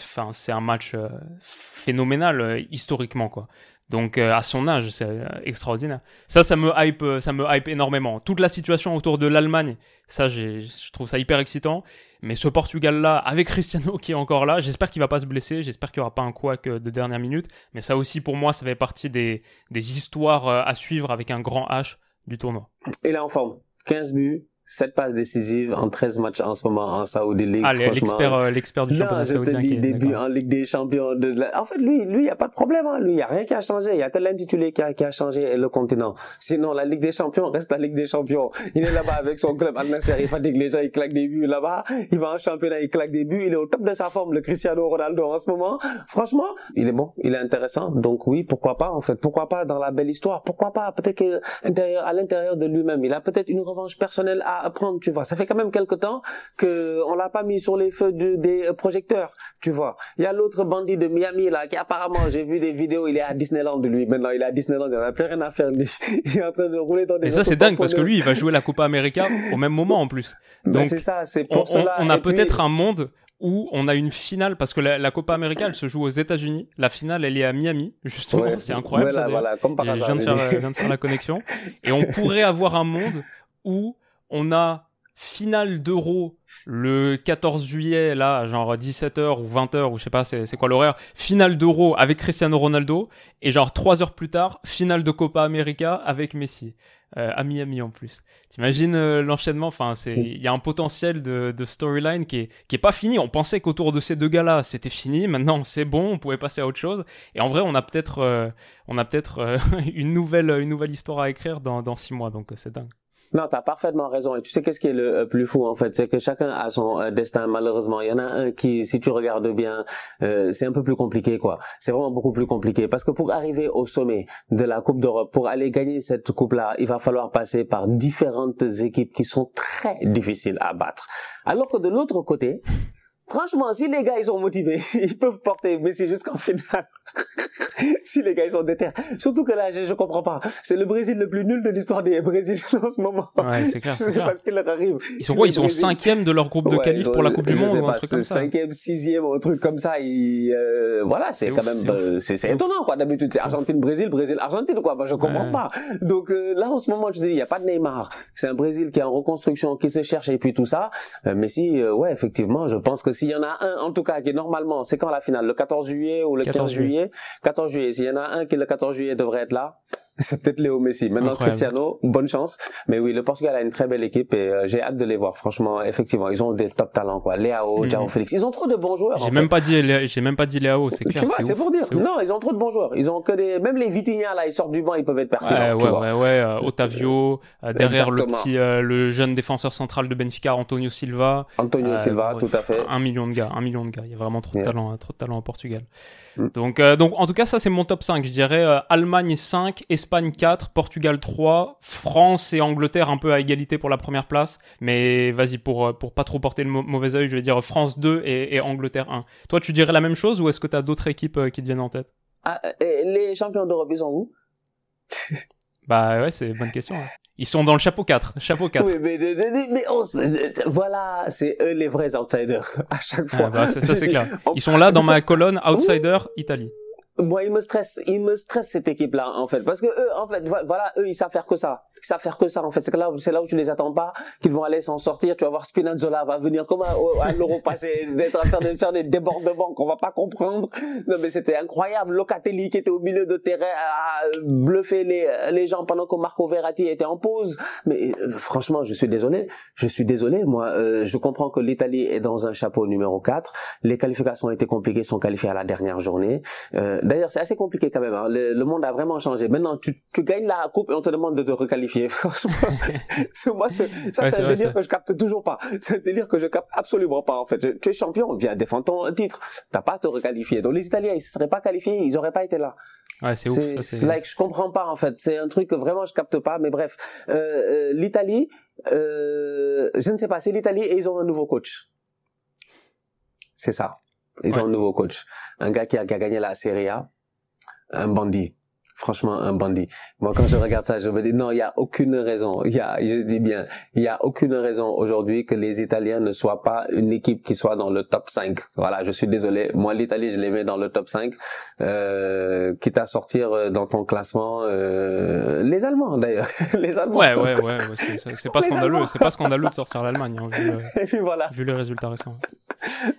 un match euh, phénoménal euh, historiquement quoi. Donc euh, à son âge, c'est euh, extraordinaire. Ça, ça me hype, euh, ça me hype énormément. Toute la situation autour de l'Allemagne, ça, je trouve ça hyper excitant. Mais ce Portugal-là, avec Cristiano qui est encore là, j'espère qu'il va pas se blesser. J'espère qu'il y aura pas un couac de dernière minute. Mais ça aussi, pour moi, ça fait partie des, des histoires à suivre avec un grand H du tournoi. Il est en forme. 15 buts, 7 passes décisives en 13 matchs en ce moment en Saudi League. Ah, l'expert, euh, l'expert du Non, championnat je saoudien. dis, début en Ligue des Champions. De la- En fait, lui, lui, il n'y a pas de problème. Hein. Lui, il n'y a rien qui a changé. Il n'y a que l'intitulé qui a, qui a changé le continent. Sinon, la Ligue des Champions reste la Ligue des Champions. Il est là-bas avec son club Al Nassr. Il fatigue les gens, il claque des buts là-bas. Il va en championnat, il claque des buts. Il est au top de sa forme, le Cristiano Ronaldo en ce moment. Franchement, il est bon, il est intéressant. Donc oui, pourquoi pas en fait Pourquoi pas dans la belle histoire? Pourquoi pas Peut-être qu'à l'intérieur de lui-même, il a peut-être une revanche personnelle à prendre. Tu vois, ça fait quand même quelque temps que on l'a pas mis sur les feux de- des euh, projecteurs, tu vois. Il y a l'autre bandit de Miami là qui apparemment j'ai vu des vidéos, il est à Disneyland lui. Maintenant il est à Disneyland, il n'a plus rien à faire. lui. Il est en train de rouler dans des Et ça, c'est dingue parce que lui, il va jouer la Copa América au même moment en plus. Donc, c'est ça, c'est on, pour on- cela. on a puis- peut-être un monde où on a une finale parce que la, la Copa América elle se joue aux États-Unis. La finale elle est à Miami justement, Ouais, c'est incroyable. Voilà, ça, voilà, comme par je viens, de faire, je viens de faire la connexion. Et on pourrait avoir un monde où on a finale d'Euro le 14 juillet, là, genre 17h ou 20h, ou je sais pas, c'est quoi l'horaire, finale d'Euro avec Cristiano Ronaldo, et genre 3 heures plus tard, finale de Copa América avec Messi. Euh, à Miami en plus. T'imagines euh, l'enchaînement? Enfin, c'est il y a un potentiel de, de storyline qui est qui est pas fini. On pensait qu'autour de ces deux gars-là, c'était fini. Maintenant, c'est bon, on pouvait passer à autre chose. Et en vrai, on a peut-être euh, on a peut-être euh, une nouvelle une nouvelle histoire à écrire dans dans six mois. Donc c'est dingue. Non, t'as parfaitement raison. Et tu sais qu'est-ce qui est le euh, plus fou en fait, c'est que chacun a son euh, destin. Malheureusement, il y en a un qui, si tu regardes bien, euh, c'est un peu plus compliqué quoi. C'est vraiment beaucoup plus compliqué parce que pour arriver au sommet de la Coupe d'Europe, pour aller gagner cette coupe-là, il va falloir passer par différentes équipes qui sont très difficiles à battre. Alors que de l'autre côté, franchement, si les gars ils sont motivés, ils peuvent porter Messi jusqu'en finale. si les gars ils sont déter. Surtout que là, je, je comprends pas. C'est le Brésil le plus nul de l'histoire des Brésiliens en ce moment. Ouais, c'est clair, Je c'est sais clair. pas ce qui leur arrive. Ils sont quoi Ils sont Brésil- cinquième de leur groupe de qualif pour la Coupe du Monde ou un pas, truc comme ça. Cinquième, sixième, un truc comme ça. ils, euh, voilà, c'est quand ouf, même, c'est euh, étonnant quoi. D'habitude, c'est Argentine-Brésil, Brésil-Argentine quoi. Moi, je comprends Ouais. pas. Donc euh, là, en ce moment, je te dis, il y a pas de Neymar. C'est un Brésil qui est en reconstruction, qui se cherche et puis tout ça. Euh, mais si, euh, ouais, effectivement, je pense que s'il y en a un, en tout cas, qui est normalement, c'est quand la finale, le 14 juillet ou le 14 15 juillet. 14 juillet. S'il y en a un qui le 14 juillet devrait être là. C'est peut-être Léo Messi. Maintenant, Incroyable. Cristiano, bonne chance. Mais oui, le Portugal a une très belle équipe et euh, j'ai hâte de les voir. Franchement, effectivement, ils ont des top talents, quoi. Léao, Mhm. Joao Félix. Ils ont trop de bons joueurs. J'ai même fait. pas dit j'ai même pas dit Léao, c'est clair. Tu vois, c'est pour dire. Non, ils ont trop de bons joueurs. Ils ont que des, même les Vitinha, là, ils sortent du banc, ils peuvent être pertinents. Ouais, tu ouais, vois. ouais, ouais, euh, Otavio, euh, derrière le petit, le jeune défenseur central de Benfica, Antonio Silva. Antonio Silva, tout à fait. Un million de gars, un million de gars. Il y a vraiment trop de Yeah. talent, hein, trop de talent au Portugal. Mm. Donc, euh, donc, en tout cas, ça, c'est mon top 5. Je dirais Allemagne 5, Espagne 4, Portugal 3, France et Angleterre un peu à égalité pour la première place. Mais vas-y, pour, euh, pour pas trop porter le mau- mauvais œil, je vais dire France 2 et, et Angleterre 1. Toi, tu dirais la même chose ou est-ce que tu as d'autres équipes euh, qui te viennent en tête? Ah, les champions d'Europe, ils sont où? Bah ouais, c'est une bonne question. Hein. Ils sont dans le chapeau 4. Chapeau 4. Oui, mais, mais, voilà, c'est eux les vrais outsiders à chaque fois. bah, ça c'est clair. Ils sont là dans ma colonne outsider Italie moi, il me stresse, il me stresse cette équipe-là, en fait, parce que eux, en fait, voilà, eux, ils savent faire que ça, ils savent faire que ça, en fait. C'est là, c'est là où tu les attends pas, qu'ils vont aller s'en sortir. Tu vas voir Spinazzola va venir comme à, l'Euro passé, d'être à faire, de faire des débordements qu'on va pas comprendre. Non, mais c'était incroyable. Locatelli qui était au milieu de terrain à bluffer les, les gens pendant que Marco Verratti était en pause. Mais euh, franchement, je suis désolé, je suis désolé. Moi, euh, je comprends que l'Italie est dans un chapeau numéro 4. Les qualifications été compliquées, sont qualifiées à la dernière journée. Euh, D'ailleurs, c'est assez compliqué quand même. Hein. Le, monde a vraiment changé. Maintenant, tu, tu, gagnes la coupe et on te demande de te requalifier. Franchement, moi, ça, c'est un délire que je capte toujours pas. C'est un délire que je capte absolument pas, en fait. Tu es champion, viens défendre ton titre. T'as pas à te requalifier. Donc, les Italiens, ils seraient pas qualifiés, ils auraient pas été là. Ouais, c'est ouf. C'est like, je comprends pas, en fait. C'est un truc que vraiment je capte pas. Mais bref, euh, euh, l'Italie, euh, je ne sais pas, c'est l'Italie et ils ont un nouveau coach. C'est ça. Ils ont un nouveau coach. Un gars qui a, qui a gagné la Serie A. Un bandit franchement un bandit. Moi, quand je regarde ça, je me dis non, il y a aucune raison. Il y a, je dis bien, il y a aucune raison aujourd'hui que les Italiens ne soient pas une équipe qui soit dans le top 5. Voilà, je suis désolé. Moi, l'Italie, je les mets dans le top 5. Euh, quitte à sortir euh, dans ton classement, euh, les Allemands d'ailleurs. les Allemands. Ouais, ouais, ouais. c'est pas scandaleux. C'est pas scandaleux de sortir l'Allemagne, hein, vu, Et puis voilà. vu les résultats récents.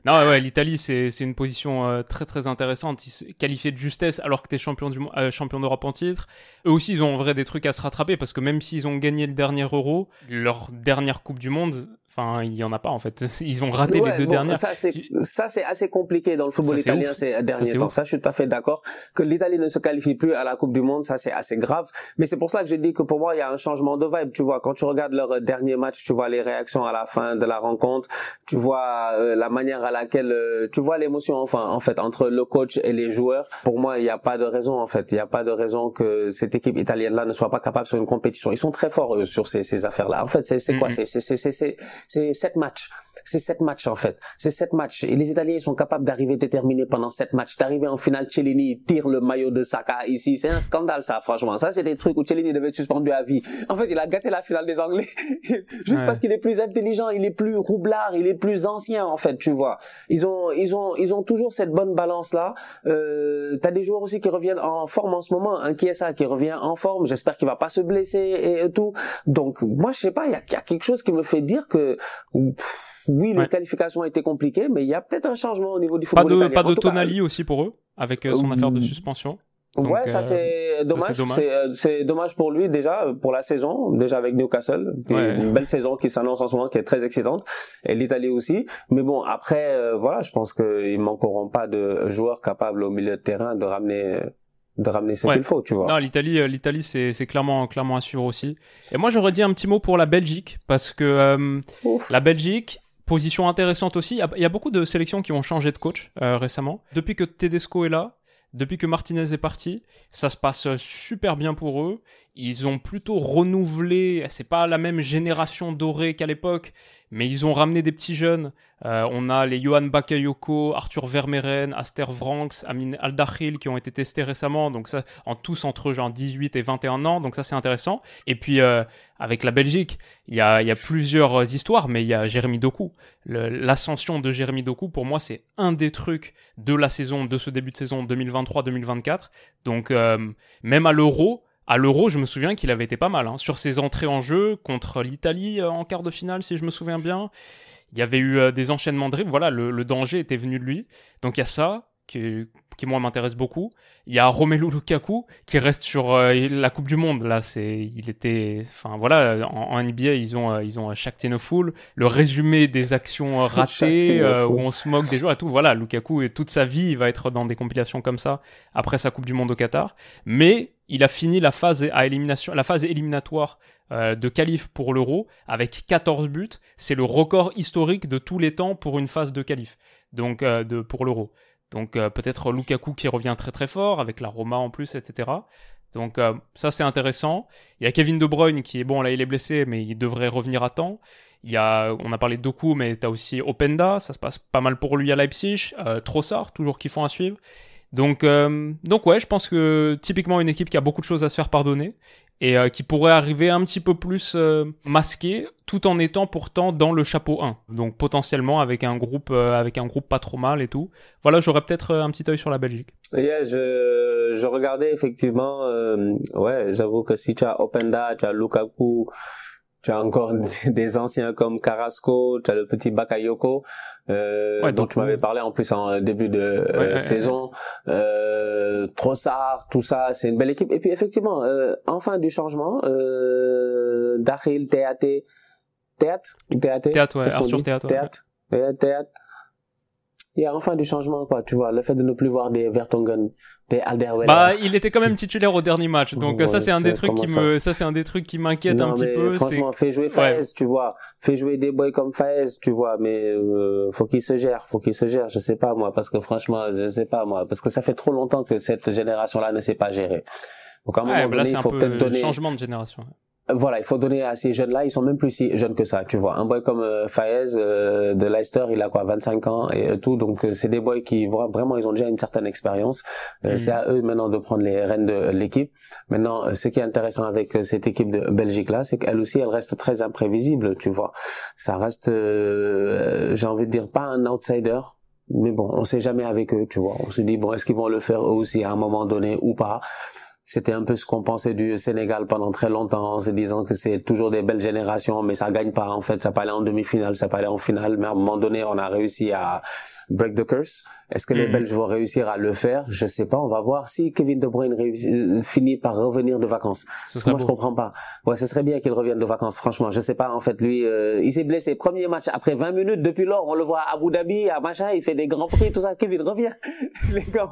non, ouais, l'Italie, c'est une position euh, très très intéressante. Qualifié de justesse alors que t'es champion du euh, champion d'Europe en titre. Eux aussi, ils ont en vrai des trucs à se rattraper parce que même s'ils ont gagné le dernier Euro, leur dernière Coupe du Monde, Enfin, il y en a pas en fait. Ils ont raté les deux dernières. Ça c'est ça c'est assez compliqué dans le football italien ces derniers temps. Ça, je suis tout à fait d'accord que l'Italie ne se qualifie plus à la Coupe du Monde. Ça c'est assez grave. Mais c'est pour ça que je dis que pour moi il y a un changement de vibe. Tu vois, quand tu regardes leur dernier match, tu vois les réactions à la fin de la rencontre. Tu vois euh, la manière à laquelle euh, tu vois l'émotion. Enfin, en fait, entre le coach et les joueurs. Pour moi, il n'y a pas de raison en fait. Il n'y a pas de raison que cette équipe italienne là ne soit pas capable sur une compétition. Ils sont très forts eux, sur ces, ces affaires là. En fait, c'est c'est quoi? C'est c'est sept matchs. C'est sept matchs en fait. C'est sept matchs. Et les Italiens sont capables d'arriver déterminés pendant sept matchs. D'arriver en finale, Cellini tire le maillot de Saka ici. C'est un scandale ça, franchement. Ça, c'est des trucs où Cellini devait être suspendu à vie. En fait, il a gâté la finale des Anglais juste parce qu'il est plus intelligent, il est plus roublard, il est plus ancien en fait, tu vois. Ils ont, ils ont, ils ont toujours cette bonne balance là. Euh, T'as des joueurs aussi qui reviennent en forme en ce moment. Un qui est ça, qui revient en forme. J'espère qu'il va pas se blesser et, tout. Donc moi, je sais pas. Il y a, y a, quelque chose qui me fait dire que oui, les qualifications ont été compliquées, mais il y a peut-être un changement au niveau du football. Pas de, pas de Tonali aussi pour eux, avec euh, son affaire de suspension. ouais, ça euh, c'est dommage. Euh, c'est dommage pour lui déjà pour la saison, déjà avec Newcastle, une belle saison qui s'annonce en ce moment, qui est très excitante, et l'Italie aussi. Mais bon, après, voilà, je pense qu'ils manqueront pas de joueurs capables au milieu de terrain de ramener de ramener ce qu'il faut, tu vois. Non, l'Italie, euh, l'Italie, c'est, c'est clairement, clairement à suivre aussi. Et moi, j'aurais dit un petit mot pour la Belgique, parce que euh, la Belgique, position intéressante aussi. Il y, a beaucoup de sélections qui ont changé de coach euh, récemment. Depuis que Tedesco est là, depuis que Martinez est parti, ça se passe super bien pour eux. Ils ont plutôt renouvelé, c'est pas la même génération dorée qu'à l'époque, mais ils ont ramené des petits jeunes. Euh, on a les Johan Bakayoko, Arthur Vermeeren, Aster Vranks, Amin Aldachil qui ont été testés récemment, donc ça, en tous entre genre 18 et 21 ans, donc ça c'est intéressant. Et puis euh, avec la Belgique, il y a, y a, plusieurs histoires, mais il y a Jérémy Doku. L'ascension de Jérémy Doku, pour moi, c'est un des trucs de la saison, de ce début de saison 2023-2024. Donc euh, même à l'Euro, à l'Euro, je me souviens qu'il avait été pas mal hein, sur ses entrées en jeu contre l'Italie euh, en quart de finale, si je me souviens bien. Il y avait eu euh, des enchaînements de dribbles. Voilà, le, danger était venu de lui. Donc il y a ça qui, qui moi m'intéresse beaucoup. Il y a Romelu Lukaku qui reste sur euh, la Coupe du Monde. Là, c'est, il était, enfin voilà, en, NBA ils ont ils ont chaque Full, le résumé des actions ratées où on se moque des joueurs et tout. Voilà, Lukaku et toute sa vie il va être dans des compilations comme ça après sa Coupe du Monde au Qatar. Mais il a fini la phase à élimination, la phase éliminatoire euh, de qualif pour l'Euro avec 14 buts. C'est le record historique de tous les temps pour une phase de qualif. Donc euh, de pour l'Euro. Donc euh, peut-être Lukaku qui revient très très fort avec la Roma en plus, etc. Donc ça c'est intéressant. Il y a Kevin De Bruyne qui est bon là il est blessé mais il devrait revenir à temps. Il y a, on a parlé de Doku mais tu as aussi Openda, ça se passe pas mal pour lui à Leipzig. Trossard toujours font à suivre. Donc, euh, donc ouais, je pense que typiquement une équipe qui a beaucoup de choses à se faire pardonner et euh, qui pourrait arriver un petit peu plus euh, masqué tout en étant pourtant dans le chapeau 1. Donc potentiellement avec un groupe avec un groupe pas trop mal et tout. Voilà, j'aurais peut-être un petit œil sur la Belgique. Yeah, je, je regardais effectivement ouais, j'avoue que si tu as Openda, tu as Lukaku, tu as encore des anciens comme Carrasco, tu as le petit Bakayoko euh, dont tu m'avais parlé en plus en début de euh, saison. Euh, Trossard, tout ça, c'est une belle équipe. Et puis effectivement, euh, enfin du changement, euh, Théâtre, Théâtre, Théâtre, Théâtre, ouais, Arthur Théâtre, Théâtre, Théâtre. Il y a enfin du changement, quoi, tu vois, le fait de ne plus voir des Vertonghen, des Alderweireld. Bah, il était quand même titulaire au dernier match, donc ça c'est un des trucs qui me, ça c'est un des trucs qui m'inquiète un petit peu. Franchement, fais jouer Faez, tu vois, fais jouer des boys comme Faez, tu vois, mais euh, faut qu'il se gère, faut qu'il se gère, je sais pas moi, parce que franchement, je sais pas moi, parce que ça fait trop longtemps que cette génération-là ne s'est pas gérée. Donc à un moment donné, il faut peut-être donner changement de génération voilà, il faut donner à ces jeunes-là, ils sont même plus si jeunes que ça, tu vois. Un boy comme euh, Faez euh, de Leicester, il a quoi, 25 ans et euh, tout, donc euh, c'est des boys qui vraiment ils ont déjà une certaine expérience. Mhm. C'est à eux maintenant de prendre les rênes de l'équipe. Maintenant, ce qui est intéressant avec cette équipe de Belgique là, c'est qu'elle aussi, elle reste très imprévisible, tu vois. Ça reste, j'ai envie de dire, pas un outsider, mais bon, on sait jamais avec eux, tu vois. On se dit bon, est-ce qu'ils vont le faire eux aussi à un moment donné ou pas? C'était un peu ce qu'on pensait du Sénégal pendant très longtemps, en se disant que c'est toujours des belles générations, mais ça gagne pas en fait, ça peut aller en demi-finale, ça peut aller en finale, mais à un moment donné, on a réussi à break the curse. Est-ce que les mhm. Belges vont réussir à le faire? Je sais pas. On va voir si Kevin De Bruyne euh, finit par revenir de vacances. Parce que moi, je comprends pas. Ouais, ce serait bien qu'il revienne de vacances. Franchement, je sais pas. En fait, lui, euh, il s'est blessé. Premier match après 20 minutes. Depuis lors, on le voit à Abu Dhabi, à machin. Il fait des grands prix, tout ça. Kevin revient. les gars,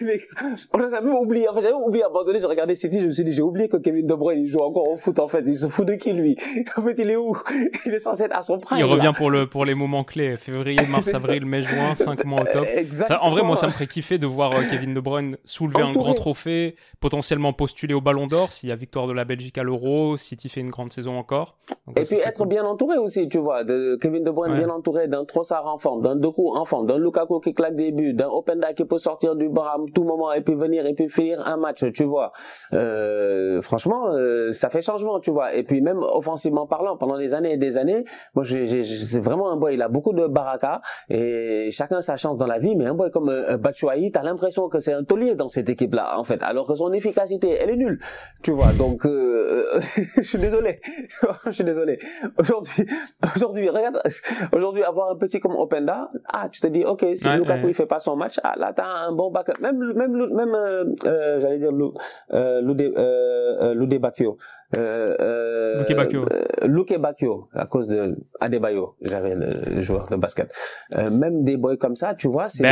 les gars, on a même oublié. En fait, j'avais oublié à donné. J'ai regardé City. Je me suis dit, j'ai oublié que Kevin De Bruyne il joue encore au foot. En fait, il se fout de qui lui? En fait, il est où? Il est censé être à son prime. Il revient pour le pour les moments clés. Février, mars, avril, mai, juin, 5 mois au top. Ça, en vrai, moi, ça me ferait kiffer de voir euh, Kevin De Bruyne soulever un grand trophée, potentiellement postuler au Ballon d'Or s'il y a victoire de la Belgique à l'Euro, City fait une grande saison encore. et puis être bien entouré aussi, tu vois, de Kevin De Bruyne bien entouré d'un Trossard en forme, d'un Doku en forme, d'un Lukaku qui claque des buts, d'un Openda qui peut sortir du banc à tout moment et puis venir et puis finir un match, tu vois. Euh, franchement, euh, ça fait changement, tu vois. Et puis même offensivement parlant, pendant des années et des années, moi, c'est vraiment un boy. Il a beaucoup de baraka et chacun sa chance dans la vie, mais un boy comme euh, Batshuayi, t'as l'impression que c'est un taulier dans cette équipe-là, en fait, alors que son efficacité, elle est nulle, tu vois. Donc, euh, je suis désolé, je suis désolé. Aujourd'hui, aujourd'hui, regarde, aujourd'hui, avoir un petit comme Openda, ah, tu te dis, ok, si Lukaku il fait pas son match, ah, là t'as un bon backup. Même, même, même, euh, euh j'allais dire euh, Lude, euh, Bakio. Euh, euh, Luke Bakio. Luke Bakio, à cause de Adebayo, j'avais le joueur de basket. même des boys comme ça, tu vois, c'est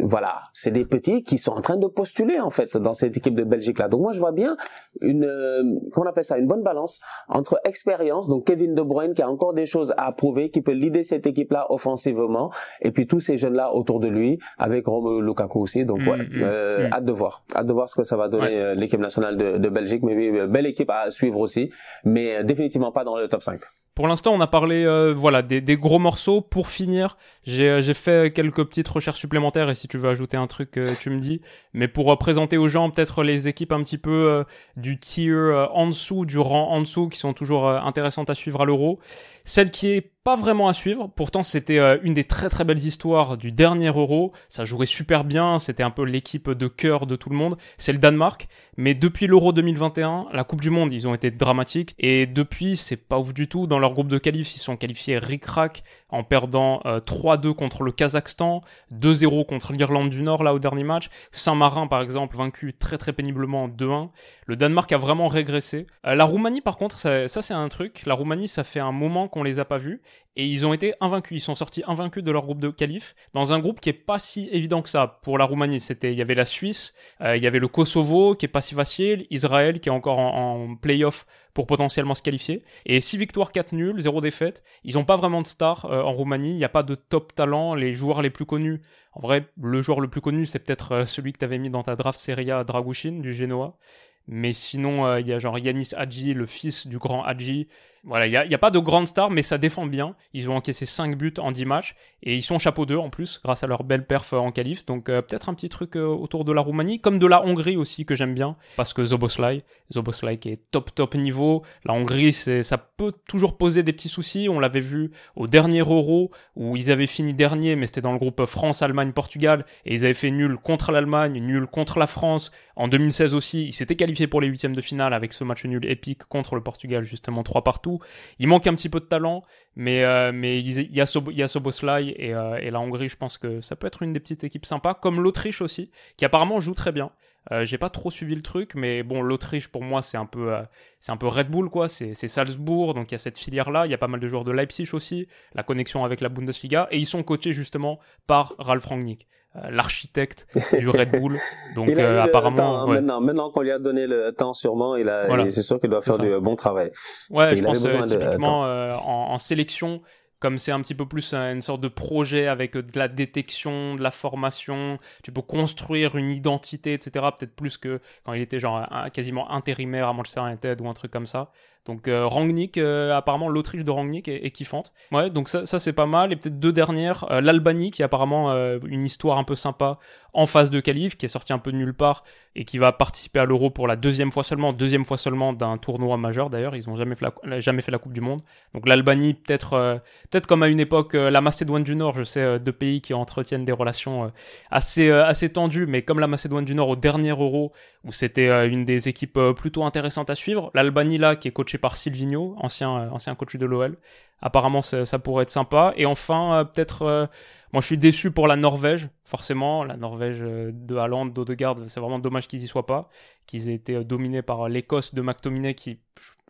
voilà, c'est des petits qui sont en train de postuler en fait dans cette équipe de Belgique là. Donc moi je vois bien une euh, comment on appelle ça, une bonne balance entre expérience, donc Kevin De Bruyne qui a encore des choses à prouver, qui peut leader cette équipe là offensivement, et puis tous ces jeunes là autour de lui avec Romelu Lukaku aussi. Donc ouais, mm, mm, euh, mm. hâte de voir, hâte de voir ce que ça va donner euh, l'équipe nationale de, de Belgique. Mais oui, belle équipe à suivre aussi, mais définitivement pas dans le top 5. Pour l'instant, on a parlé euh, voilà des, des, gros morceaux. Pour finir, j'ai euh, fait quelques petites recherches supplémentaires et si tu veux ajouter un truc, euh, tu me dis. Mais pour présenter aux gens peut-être les équipes un petit peu du tier en dessous, du rang en dessous, qui sont toujours intéressantes à suivre à l'Euro. Celle qui est pas vraiment à suivre. Pourtant, c'était euh, une des très très belles histoires du dernier Euro. Ça jouait super bien. C'était un peu l'équipe de cœur de tout le monde. C'est le Danemark. Mais depuis l'Euro 2021, la Coupe du Monde, ils ont été dramatiques. Et depuis, c'est pas ouf du tout. Dans leur groupe de qualif, ils sont qualifiés ric-rac en perdant 3-2 euh, contre le Kazakhstan, 2-0 contre l'Irlande du Nord là au dernier match. Saint-Marin, par exemple, vaincu très très péniblement 2-1. Le Danemark a vraiment régressé. Euh, la Roumanie, par contre, ça, c'est un truc. La Roumanie, ça fait un moment qu'on les a pas vus et ils ont été invaincus. Ils sont sortis invaincus de leur groupe de qualif dans un groupe qui est pas si évident que ça pour la Roumanie. C'était, il y avait la Suisse, euh, il y avait le Kosovo qui est pas si facile, Israël qui est encore en, en playoff pour potentiellement se qualifier. Et 6 victoires, 4 nuls, 0 défaite. Ils ont pas vraiment de stars euh, en Roumanie. Il n'y a pas de top talent. Les joueurs les plus connus, en vrai, le joueur le plus connu, c'est peut-être euh, celui que tu avais mis dans ta draft Serie A, Dragushin du Genoa. Mais sinon, il y a genre Yanis Hadji, le fils du grand Hadji, Voilà, il n'y a, pas de grande star, mais ça défend bien. Ils ont encaissé 5 buts en 10 matchs et ils sont chapeau 2 en plus, grâce à leur belle perf en qualif. Donc peut-être un petit truc autour de la Roumanie, comme de la Hongrie aussi que j'aime bien, parce que Zoboslai, Zoboslai qui est top top niveau. La Hongrie, ça peut toujours poser des petits soucis. On l'avait vu au dernier Euro où ils avaient fini dernier, mais c'était dans le groupe France, Allemagne, Portugal, et ils avaient fait nul contre l'Allemagne, nul contre la France. En 2016 aussi, ils s'étaient qualifiés pour les huitièmes de finale avec ce match nul épique contre le Portugal, justement trois partout. Il manque un petit peu de talent, mais euh, mais il y a Soboslai et, euh, et la Hongrie, je pense que ça peut être une des petites équipes sympas, comme l'Autriche aussi, qui apparemment joue très bien. Euh, j'ai pas trop suivi le truc, mais bon, l'Autriche pour moi c'est un peu, c'est un peu Red Bull quoi. C'est Salzbourg, donc il y a cette filière là. Il y a pas mal de joueurs de Leipzig aussi, la connexion avec la Bundesliga, et ils sont coachés justement par Ralf Rangnick, l'architecte du Red Bull. Donc apparemment, hein, maintenant, maintenant qu'on lui a donné le temps, sûrement, il a, c'est sûr qu'il doit faire du bon travail. Ouais, je pense typiquement en, en sélection comme c'est un petit peu plus une sorte de projet avec de la détection, de la formation, tu peux construire une identité, etc. Peut-être plus que quand il était genre quasiment intérimaire à Manchester United ou un truc comme ça. Donc euh, Rangnick, euh, apparemment l'Autriche de Rangnick est, kiffante. Ouais, donc ça, c'est pas mal. Et peut-être deux dernières, euh, l'Albanie qui est apparemment une histoire un peu sympa en phase de qualif, qui est sorti un peu de nulle part et qui va participer à l'Euro pour la deuxième fois seulement, deuxième fois seulement d'un tournoi majeur d'ailleurs. Ils ont jamais fait la, jamais fait la Coupe du Monde. Donc l'Albanie peut-être peut-être comme à une époque la Macédoine du Nord, je sais deux pays qui entretiennent des relations assez assez tendues, mais comme la Macédoine du Nord au dernier Euro où c'était une des équipes plutôt intéressantes à suivre, l'Albanie là qui est coachée par Silvino, ancien, euh, ancien coach de l'OL. Apparemment, ça, pourrait être sympa. Et enfin, euh, peut-être, euh, moi je suis déçu pour la Norvège, forcément. La Norvège de Haaland, d'Odegaard, c'est vraiment dommage qu'ils y soient pas. Qu'ils aient été dominés par l'Écosse de McTominay, qui,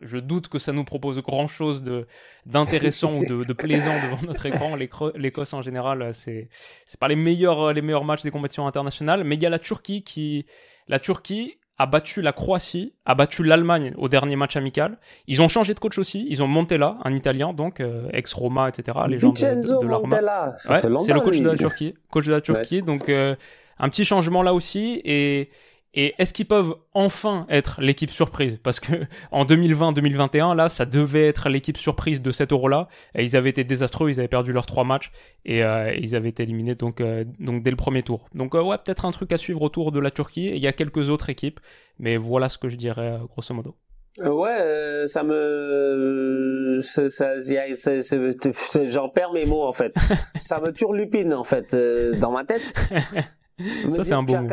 je doute que ça nous propose grand chose d'intéressant ou de, de, plaisant devant notre écran. L'Écosse en général, c'est, c'est pas les meilleurs, les meilleurs matchs des compétitions internationales. Mais il y a la Turquie qui, la Turquie, a battu la Croatie, a battu l'Allemagne au dernier match amical. Ils ont changé de coach aussi. Ils ont Montella, un Italien, donc euh, ex-Roma, etc. Les gens de, de, Montella, c'est le coach de la Turquie. Coach de la Turquie, donc euh, un petit changement là aussi. Et et est-ce qu'ils peuvent enfin être l'équipe surprise? Parce que en 2020-2021, là, ça devait être l'équipe surprise de cet Euro-là. Ils avaient été désastreux, ils avaient perdu leurs trois matchs et euh, ils avaient été éliminés donc, euh, donc dès le premier tour. Donc euh, ouais, peut-être un truc à suivre autour de la Turquie. il y a quelques autres équipes, mais voilà ce que je dirais grosso modo. Ouais, ça me, ça, ça, j'en perds mes mots en fait. ça me turlupine en fait dans ma tête. ça c'est un beau mot.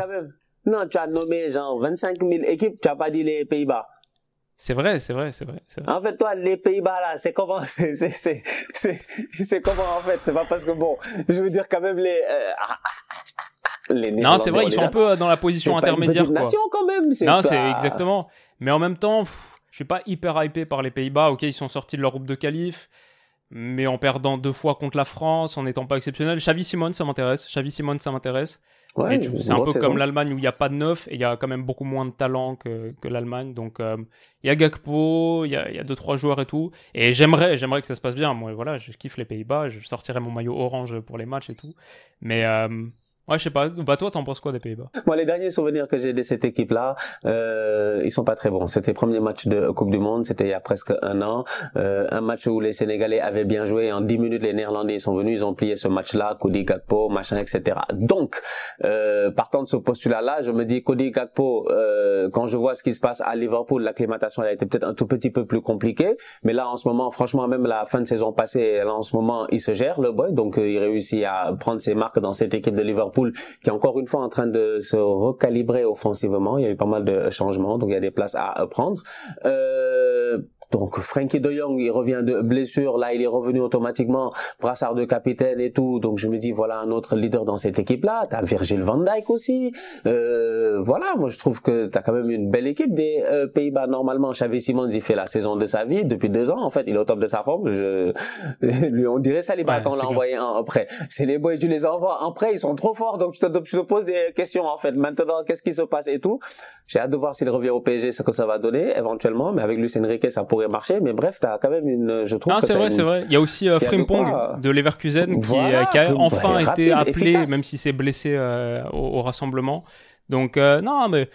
Non, tu as nommé genre 25 000 équipes, tu n'as pas dit les Pays-Bas. C'est vrai, c'est vrai, c'est vrai, En fait, toi, les Pays-Bas, là, c'est comment, c'est, comment, en fait? C'est pas parce que bon, je veux dire quand même les, euh, les Non, c'est vrai, ils sont un peu dans la position intermédiaire, quoi. nation quand même, Non, c'est exactement. Mais en même temps, je suis pas hyper hypé par les Pays-Bas. Ok, ils sont sortis de leur groupe de qualif mais en perdant deux fois contre la France, en n'étant pas exceptionnel. Xavi Simon, ça m'intéresse. Xavi Simon, ça m'intéresse. Ouais, c'est un peu comme l'Allemagne où il n'y a pas de neuf et il y a quand même beaucoup moins de talent que, que l'Allemagne. Donc euh, il y a Gakpo, il y a, y a deux trois joueurs et tout. Et j'aimerais, j'aimerais que ça se passe bien. Moi, voilà, je kiffe les Pays-Bas. Je sortirai mon maillot orange pour les matchs et tout. Mais euh, Ouais, je sais pas. Bah toi, t'en penses quoi des Pays-Bas? Moi, les derniers souvenirs que j'ai de cette équipe-là, euh, ils sont pas très bons. C'était le premier match de Coupe du Monde, c'était il y a presque un an. Euh, un match où les Sénégalais avaient bien joué. En 10 minutes, les Néerlandais sont venus, ils ont plié ce match-là, Cody Gakpo, machin, etc. Donc, euh, partant de ce postulat-là, je me dis Cody Gakpo, euh, quand je vois ce qui se passe à Liverpool, l'acclimatation elle a été peut-être un tout petit peu plus compliquée. Mais là, en ce moment, franchement, même la fin de saison passée, là, en ce moment, il se gère, le boy. Donc, euh, il réussit à prendre ses marques dans cette équipe de Liverpool qui est encore une fois en train de se recalibrer offensivement. Il y a eu pas mal de changements, donc il y a des places à prendre. Euh, donc Frankie de Jong, il revient de blessure, là il est revenu automatiquement, brassard de capitaine et tout. Donc je me dis voilà un autre leader dans cette équipe-là. T'as Virgil van Dijk aussi. Euh, voilà, moi je trouve que t'as quand même une belle équipe des euh, Pays-Bas. Normalement, Xavi Simons il fait la saison de sa vie depuis deux ans en fait. Il est au top de sa forme. Je... lui on dirait ça les ouais, quand on l'a envoyé en prêt. C'est les boys, tu les envoies en prêt, ils sont trop forts. Donc je te, te pose des questions en fait. Maintenant qu'est-ce qui se passe et tout? J'ai hâte de voir s'il revient au PSG, ce que ça va donner éventuellement. Mais avec Luis Enrique ça pourrait marcher, mais bref, t'as quand même une, je trouve. Ah, c'est vrai, c'est vrai. Il y a aussi euh, Frimpong de, Leverkusen qui, euh, qui, a enfin été appelé, même si c'est blessé euh, au, rassemblement. Donc, non, mais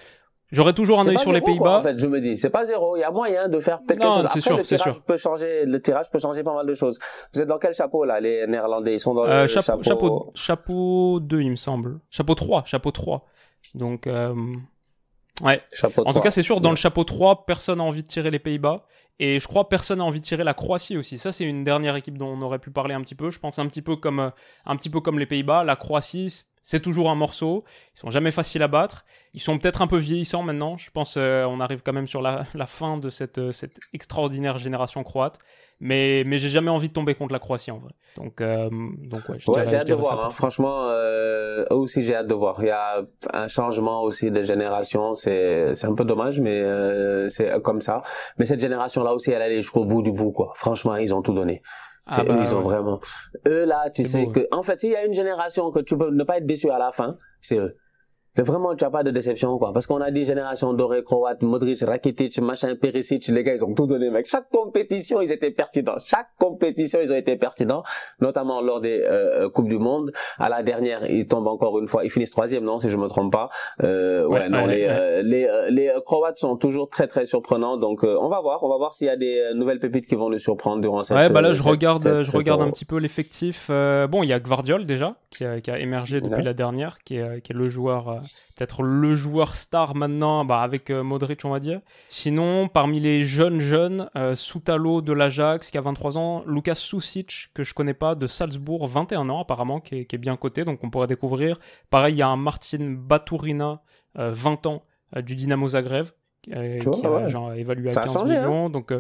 J'aurais toujours un œil sur les Pays-Bas. En fait, je me dis, c'est pas zéro. Il y a moyen de faire peut-être quelque chose. Après, sûr, le tirage sûr. peut changer. Le tirage peut changer pas mal de choses. Vous êtes dans quel chapeau là, les Néerlandais? Ils sont dans euh, le chapeau, chapeau. Chapeau 2, il me semble. Chapeau 3. Chapeau 3. Donc, euh... ouais. Chapeau en tout cas, c'est sûr, dans le chapeau 3, personne n'a envie de tirer les Pays-Bas. Et je crois personne n'a envie de tirer la Croatie aussi. Ça, c'est une dernière équipe dont on aurait pu parler un petit peu. Je pense un petit peu comme, euh, un petit peu comme les Pays-Bas. La Croatie, c'est toujours un morceau. Ils sont jamais faciles à battre. Ils sont peut-être un peu vieillissants maintenant. Je pense euh, on arrive quand même sur la, fin de cette, euh, cette extraordinaire génération croate. Mais, mais j'ai jamais envie de tomber contre la Croatie en vrai. Donc, euh, donc ouais, j'ai hâte de voir. Hein. Franchement, eux aussi j'ai hâte de voir. Il y a un changement aussi de génération. C'est c'est un peu dommage, mais c'est comme ça. Mais cette génération là aussi, elle allait jusqu'au bout du bout quoi. Franchement, ils ont tout donné. Ah bah ils ont vraiment. Eux là, tu sais que, en fait, s'il y a une génération que tu peux ne pas être déçu à la fin, c'est eux vraiment, tu n'as pas de déception, quoi. Parce qu'on a dit génération dorée, croate, Modric, Rakitic, machin, Perisic, les gars, ils ont tout donné, mec. Chaque compétition, ils étaient pertinents. Chaque compétition, ils ont été pertinents, notamment lors des euh, euh Coupes du Monde. À la dernière, ils tombent encore une fois, ils finissent troisième, non, si je me trompe pas. Euh, ouais, non, les, euh, les, euh, les Croates sont toujours très, très surprenants. Donc, on va voir, on va voir s'il y a des nouvelles pépites qui vont le surprendre durant cette. Ouais, bah là, je regarde, je regarde un petit peu l'effectif. bon, il y a Gvardiol déjà, qui a, qui a émergé depuis la dernière, qui est, qui est le joueur peut-être le joueur star maintenant, bah, avec euh, Modric, on va dire. Sinon, parmi les jeunes jeunes, euh, Soutalo de l'Ajax, qui a 23 ans, Lucas Susic, que je connais pas, de Salzbourg, 21 ans apparemment, qui est, bien coté, donc on pourrait découvrir. Pareil, il y a un Martin Baturina, 20 euh, ans, du Dynamo Zagreb, qui a genre, évalué à 15 hein. millions. Donc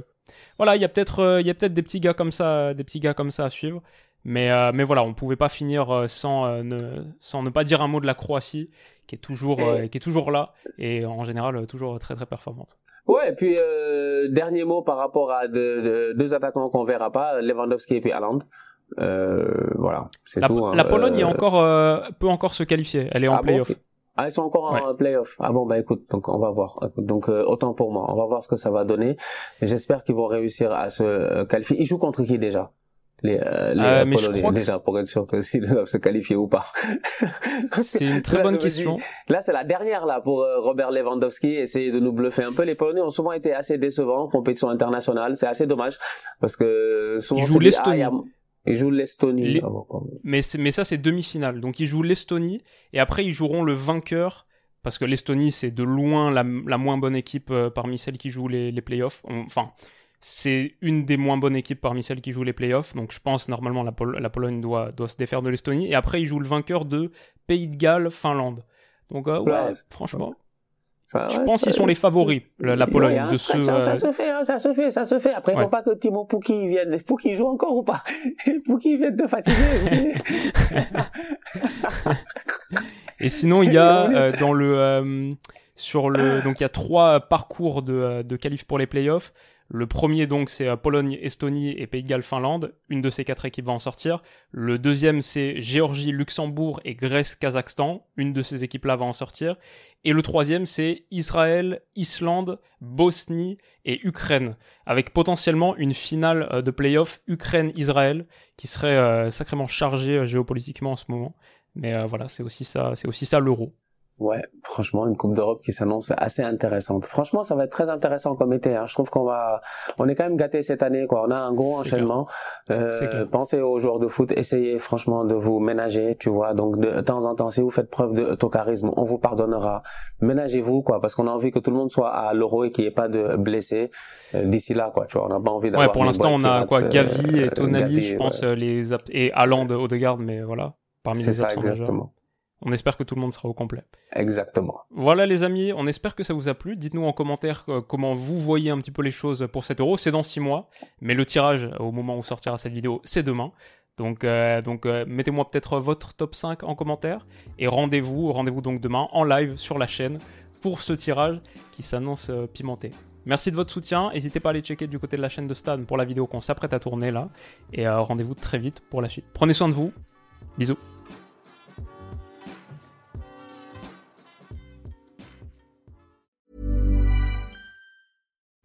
voilà, il y a peut-être il y a peut-être des petits gars comme ça, des petits gars comme ça à suivre. Mais, mais voilà, on pouvait pas finir sans, ne, sans ne pas dire un mot de la Croatie, qui est toujours, euh, qui est toujours là et en général toujours très très performante. Ouais, et puis euh, dernier mot par rapport à deux attaquants qu'on verra pas, Lewandowski et puis Haaland. Euh, voilà, c'est tout. Hein. La Pologne est encore peut encore se qualifier. Elle est en ah playoff. ah, ils sont encore en playoff. Ah bon, bah écoute, donc on va voir. Donc autant pour moi, on va voir ce que ça va donner. J'espère qu'ils vont réussir à se qualifier. Ils jouent contre qui déjà? Les, euh, les euh, Polonais déjà pour être sûr que s'ils doivent se qualifier ou pas. c'est une très bonne question. là, c'est la dernière là pour euh, Robert Lewandowski essayer de nous bluffer un peu. Les Polonais ont souvent été assez décevants en compétition internationale. C'est assez dommage parce que souvent ils jouent l'Estonie. Ah, ils jouent l'Estonie. Ah, mais mais ça c'est demi-finale. Donc ils jouent l'Estonie et après ils joueront le vainqueur parce que l'Estonie c'est de loin la, la, moins bonne équipe euh, parmi celles qui jouent les, les playoffs. Enfin c'est une des moins bonnes équipes parmi celles qui jouent les playoffs, donc je pense normalement la, la Pologne doit, doit se défaire de l'Estonie. Et après, ils jouent le vainqueur de Pays de Galles, Finlande. Donc euh, ouais, franchement, je pense qu'ils sont les favoris, la, Pologne. de ce, ça, se fait, hein, ça se fait, ça se fait. Après, il ne faut pas que Timo Pukki vienne. Pukki joue encore ou pas? Pukki vient de fatiguer. Et sinon, il y a euh, dans le euh, sur le donc il y a trois parcours de de qualif pour les playoffs. Le premier, donc, c'est euh, Pologne, Estonie et Pays de Galles, Finlande. Une de ces quatre équipes va en sortir. Le deuxième, c'est Géorgie, Luxembourg et Grèce, Kazakhstan. Une de ces équipes-là va en sortir. Et le troisième, c'est Israël, Islande, Bosnie et Ukraine, avec potentiellement une finale euh, de playoff Ukraine-Israël, qui serait euh, sacrément chargée géopolitiquement en ce moment. Mais voilà, c'est aussi ça, c'est aussi ça l'euro. Ouais, franchement, une Coupe d'Europe qui s'annonce assez intéressante. Franchement, ça va être très intéressant comme été. Hein. Je trouve qu'on va, on est quand même gâté cette année. Quoi. On a un gros enchaînement. Euh, pensez aux joueurs de foot. Essayez franchement de vous ménager, tu vois. Donc de, temps en temps, si vous faites preuve de charisme, on vous pardonnera. Ménagez-vous, quoi, parce qu'on a envie que tout le monde soit à l'Euro et qu'il n'y ait pas de blessés euh, d'ici là, quoi. Tu vois, on n'a pas envie d'avoir. Ouais, pour l'instant, on a quoi, Gavi et euh, Tonali, je pense, les et Haaland, Odegaard, mais voilà, parmi les absents exactement. On espère que tout le monde sera au complet. Exactement. Voilà les amis, on espère que ça vous a plu. Dites-nous en commentaire euh, comment vous voyez un petit peu les choses pour cet euro. C'est dans 6 mois, mais le tirage au moment où sortira cette vidéo, c'est demain. Donc, euh, donc euh, mettez-moi peut-être votre top 5 en commentaire et rendez-vous, rendez-vous donc demain en live sur la chaîne pour ce tirage qui s'annonce pimenté. Merci de votre soutien. N'hésitez pas à aller checker du côté de la chaîne de Stan pour la vidéo qu'on s'apprête à tourner là. Et rendez-vous très vite pour la suite. Prenez soin de vous. Bisous.